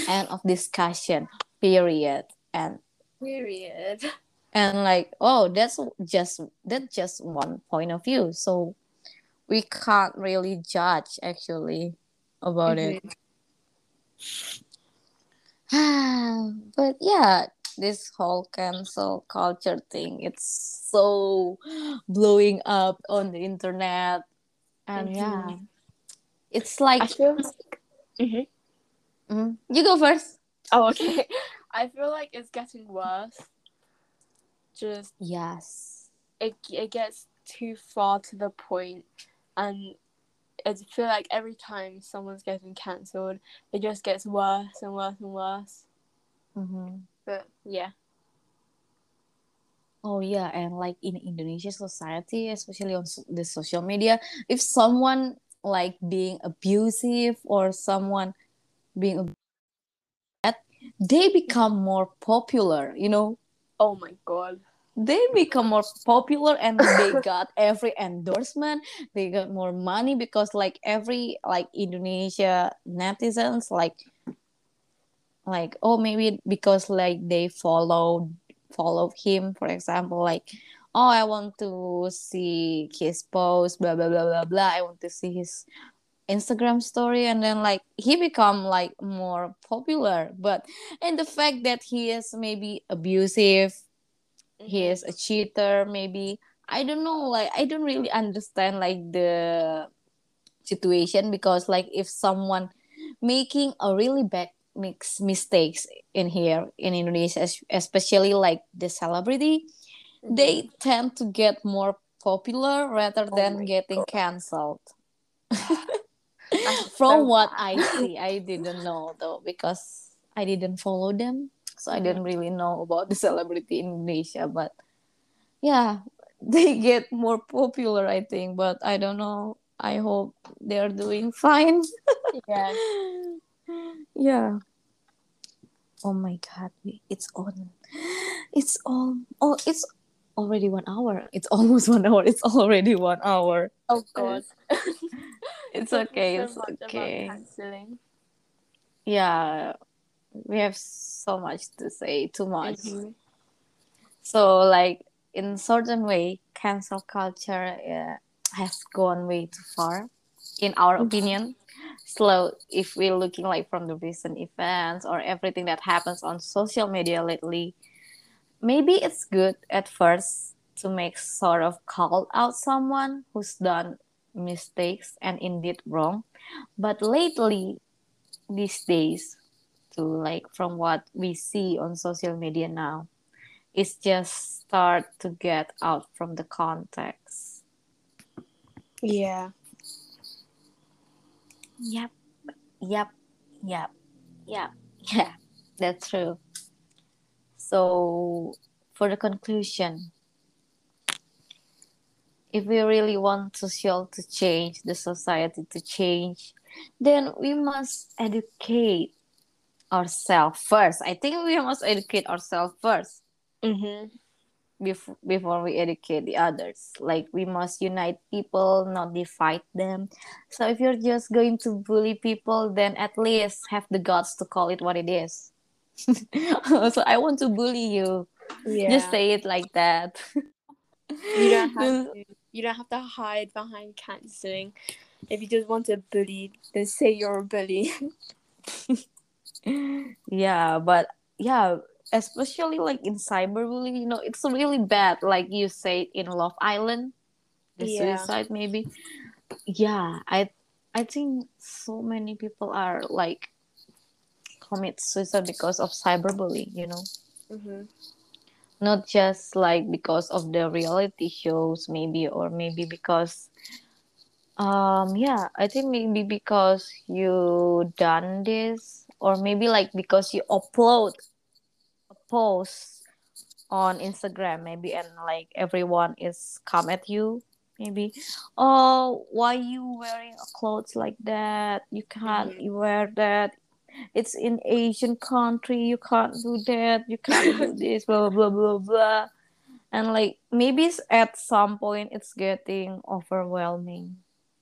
End of discussion. Period. And period. and like oh that's just that's just one point of view. So we can't really judge actually about it. But yeah this whole cancel culture thing it's so blowing up on the internet and Mhm. yeah it's like I feel like. Mhm. Mhm. you go first Oh, okay. I feel like it's getting worse. Just yes it it gets too far to the point, and I feel like every time someone's getting cancelled, it just gets worse and worse and worse. Mhm. But yeah. Oh yeah, and like in Indonesia society, especially on the social media, if someone like being abusive or someone being ab- they become more popular, you know. Oh my god. They become more popular and they got every endorsement. They got more money because like every like Indonesia netizens like like oh maybe because like they follow follow him for example like oh i want to see his post blah blah blah blah blah. I want to see his instagram story. And then like he become like more popular. But and the fact that he is maybe abusive he mm-hmm. is a cheater maybe i don't know. Like i don't really understand like the situation because like if someone making a really bad mix mistakes in here in indonesia especially like the celebrity Mhm. they tend to get more popular rather Oh than my getting God. cancelled from what i see i didn't know though because i didn't follow them so i didn't really know about the celebrity in indonesia but yeah they get more popular i think but i don't know i hope they're doing fine yeah. Yeah. Oh my god it's on it's all oh it's already one hour. It's almost one hour. It's already one hour. Oh god. it's okay so it's okay. yeah we have so much to say too much. Mhm. so like in certain way cancel culture uh, has gone way too far in our Mhm. opinion so if we're looking like from the recent events or everything that happens on social media lately maybe it's good at first to make sort of call out someone who's done mistakes and indeed wrong but lately these days to like from what we see on social media now it's just start to get out from the context Yeah. Yep. Yep. Yep. Yep. Yeah that's true. So for the conclusion if we really want social to change the society to change then we must educate ourselves first. I think we must educate ourselves first. Mhm. Before before we educate the others like we must unite people not divide them so if you're just going to bully people then at least have the guts to call it what it is so i want to bully you Yeah. just say it like that You don't have to. You don't have to hide behind cancelling. If you just want to bully, then say you're a bully. yeah but yeah especially like in cyberbullying you know it's really bad like you said in love island the Yeah. suicide maybe yeah i i think so many people are like commit suicide because of cyberbullying you know Mhm. not just like because of the reality shows maybe or maybe because um yeah i think maybe because you done this or maybe like because you upload post on instagram maybe and like everyone is come at you maybe. Oh why you wearing clothes like that? You can't Mhm. wear that. It's in asian country. You can't do that. You can't do this blah blah blah blah and like maybe at some point it's getting overwhelming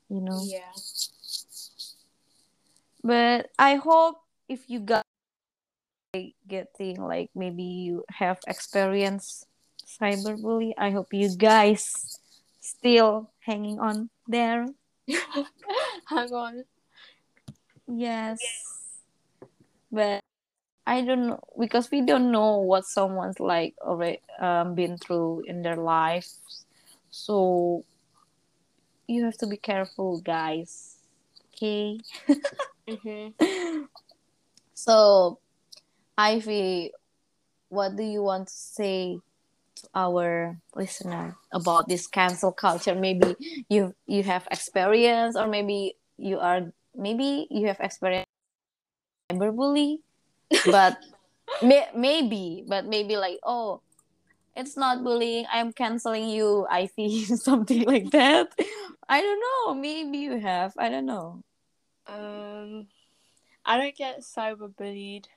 you know? Yeah. but i hope if you like, getting like maybe you have experienced cyberbully i hope you guys still hanging on there Hang on. yes but I don't know because we don't know what someone's like already um, been through in their life. So you have to be careful, guys. Okay. Mm-hmm. So, Ivy, what do you want to say to our listener about this cancel culture? Maybe you you have experience, or maybe you are maybe you have experience cyberbully, but may, maybe, but maybe like oh, it's not bullying. I'm canceling you, Ivy, something like that. I don't know. Maybe you have. I don't know. Um, I don't get cyberbullied.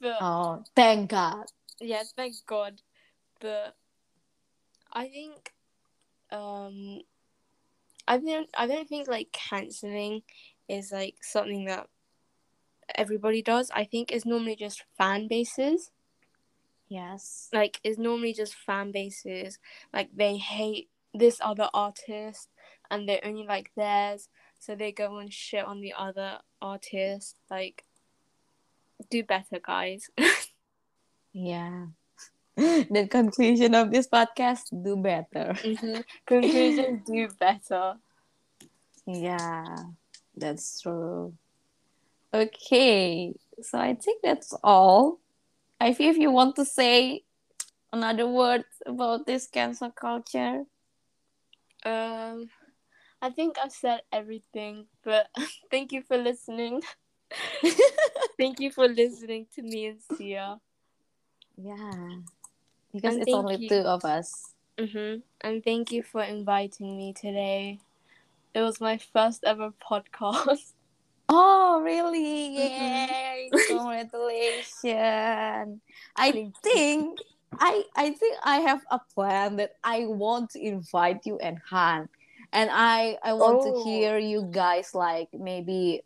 But Oh, thank God. yeah, thank God. But I think um I don't I don't think like cancelling is like something that everybody does. I think it's normally just fan bases. Yes. Like it's normally just fan bases. Like they hate this other artist and they only like theirs, so they go and shit on the other artist. Like do better, guys. Yeah. the conclusion of this podcast do better. mm-hmm. Conclusion: do better. Yeah, that's true. Okay, so I think that's all. I feel if you want to say another word about this cancel culture. Um, I think I've said everything, but thank you for listening. thank you for listening to me and Sia. Yeah, because And it's only you. two of us. Mm-hmm. And thank you for inviting me today. It was my first ever podcast. Oh, really? Mhm. Yay! Congratulations! I think I I think I have a plan that I want to invite you and Han, and I I want to Oh. hear you guys like maybe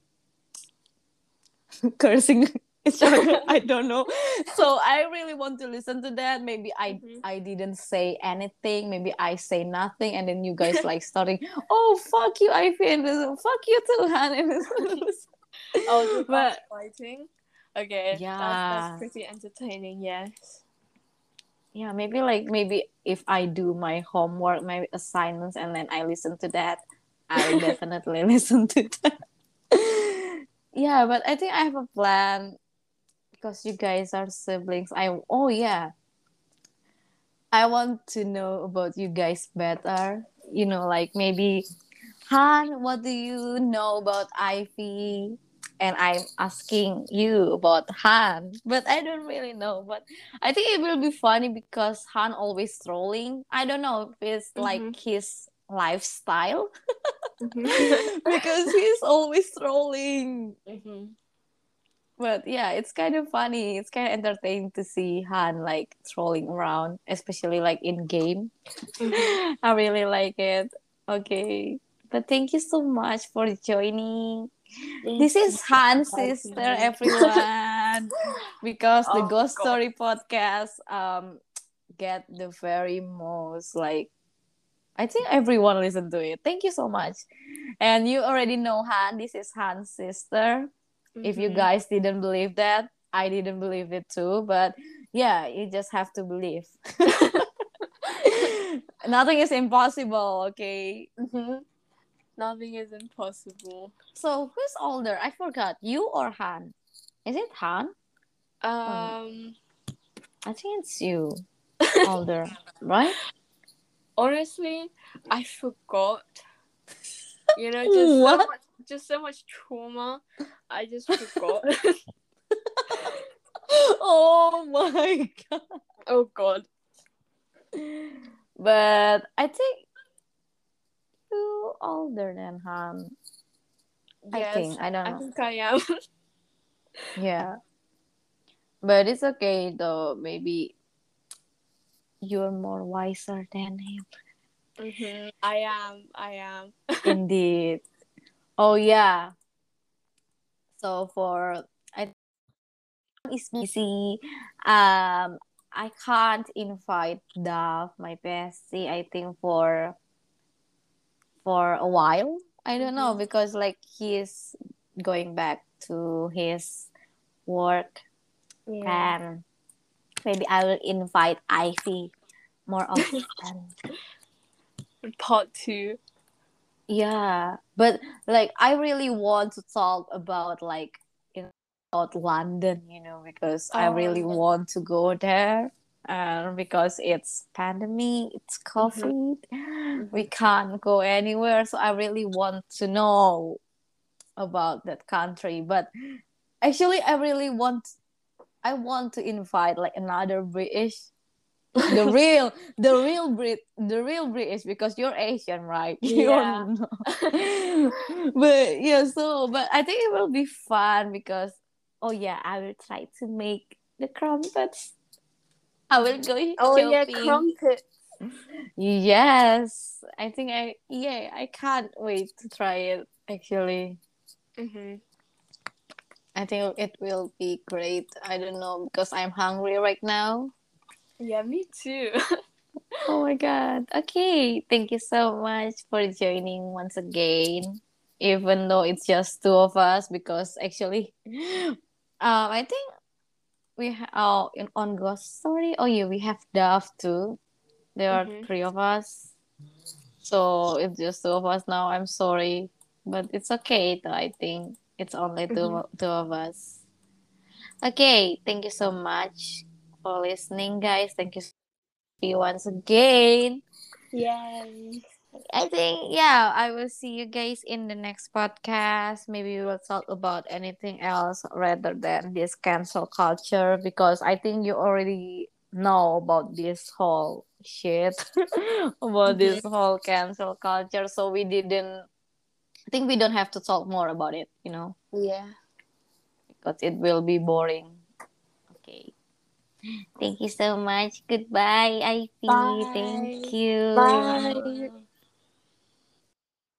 cursing each other. I don't know. So I really want to listen to that. Maybe I Mhm. I didn't say anything. Maybe I say nothing, and then you guys like starting. Oh fuck you, Ivy, fuck you too, Han. Oh, but fighting. Okay, that's, Yeah. that's pretty entertaining. Yes. yeah, maybe like maybe if I do my homework, my assignments, and then I listen to that, I'll definitely listen to that. Yeah, but I think I have a plan because you guys are siblings. I oh yeah, I want to know about you guys better. You know, like maybe Han, what do you know about Ivy? And I'm asking you about Han, but I don't really know. But I think it will be funny because Han always trolling. I don't know if it's like Mhm. his lifestyle Mhm. because he's always trolling. Mhm. But yeah, it's kind of funny. It's kind of entertaining to see Han like trolling around, especially like in game. Mhm. I really like it. Okay. But thank you so much for joining. This is Han's sister, everyone. because the Oh, Ghost God. Story podcast um get the very most like I think everyone listened to it. Thank you so much. And you already know Han. This is Han's sister. If you Mhm. guys didn't believe that, I didn't believe it too. But yeah, you just have to believe. Nothing is impossible, okay? Mhm. Nothing is impossible. So who's older? I forgot. You or Han? Is it Han? Um, I think it's you. Older, right? Honestly, I forgot. You know, just so much, just so much trauma. I just forgot. oh my god. oh God. But I think you older than Han. I think. I don't know. I think I am. Yeah. But it's okay though. Maybe you're more wiser than him. Mhm. I am. I am. Indeed. Oh yeah. So for I is busy. Um I can't invite Dove, my bestie, I think for for a while. I don't know Mhm. because like he is going back to his work, Yeah. and maybe I will invite Ivy more often. Part two. yeah, but like I really want to talk about like in about London, you know, because I oh, really Oh. want to go there. And because it's pandemic, it's mm-hmm. COVID, we mm-hmm. can't go anywhere. So I really want to know about that country. But actually, I really want, I want to invite like another British, the real, the real Brit, the real British because you're Asian, right? Yeah. But yeah, so but I think it will be fun because oh yeah, I will try to make the crumpets. I will go Oh yeah, shopping. crumpet. Yes, I think I yeah I can't wait to try it. Actually, hmm I think it will be great. I don't know because I'm hungry right now. Yeah, me too. Oh my god. Okay, thank you so much for joining once again. Even though it's just two of us, because actually, um, I think we ha- oh in on Ghost Story. Oh yeah, we have Dove too. There are Mhm. three of us. So it's just two of us now. I'm sorry, but it's okay. Though I think it's only 2 Mhm. two of us. Okay, thank you so much for listening, guys. Thank you once again. Yay. I think yeah, I will see you guys in the next podcast. Maybe we will talk about anything else rather than this cancel culture because I think you already know about this whole shit about this whole cancel culture. So we didn't I think we don't have to talk more about it, you know, Yeah. because it will be boring. Okay. Thank you so much. Goodbye, Ivy. Bye. Thank you. Bye.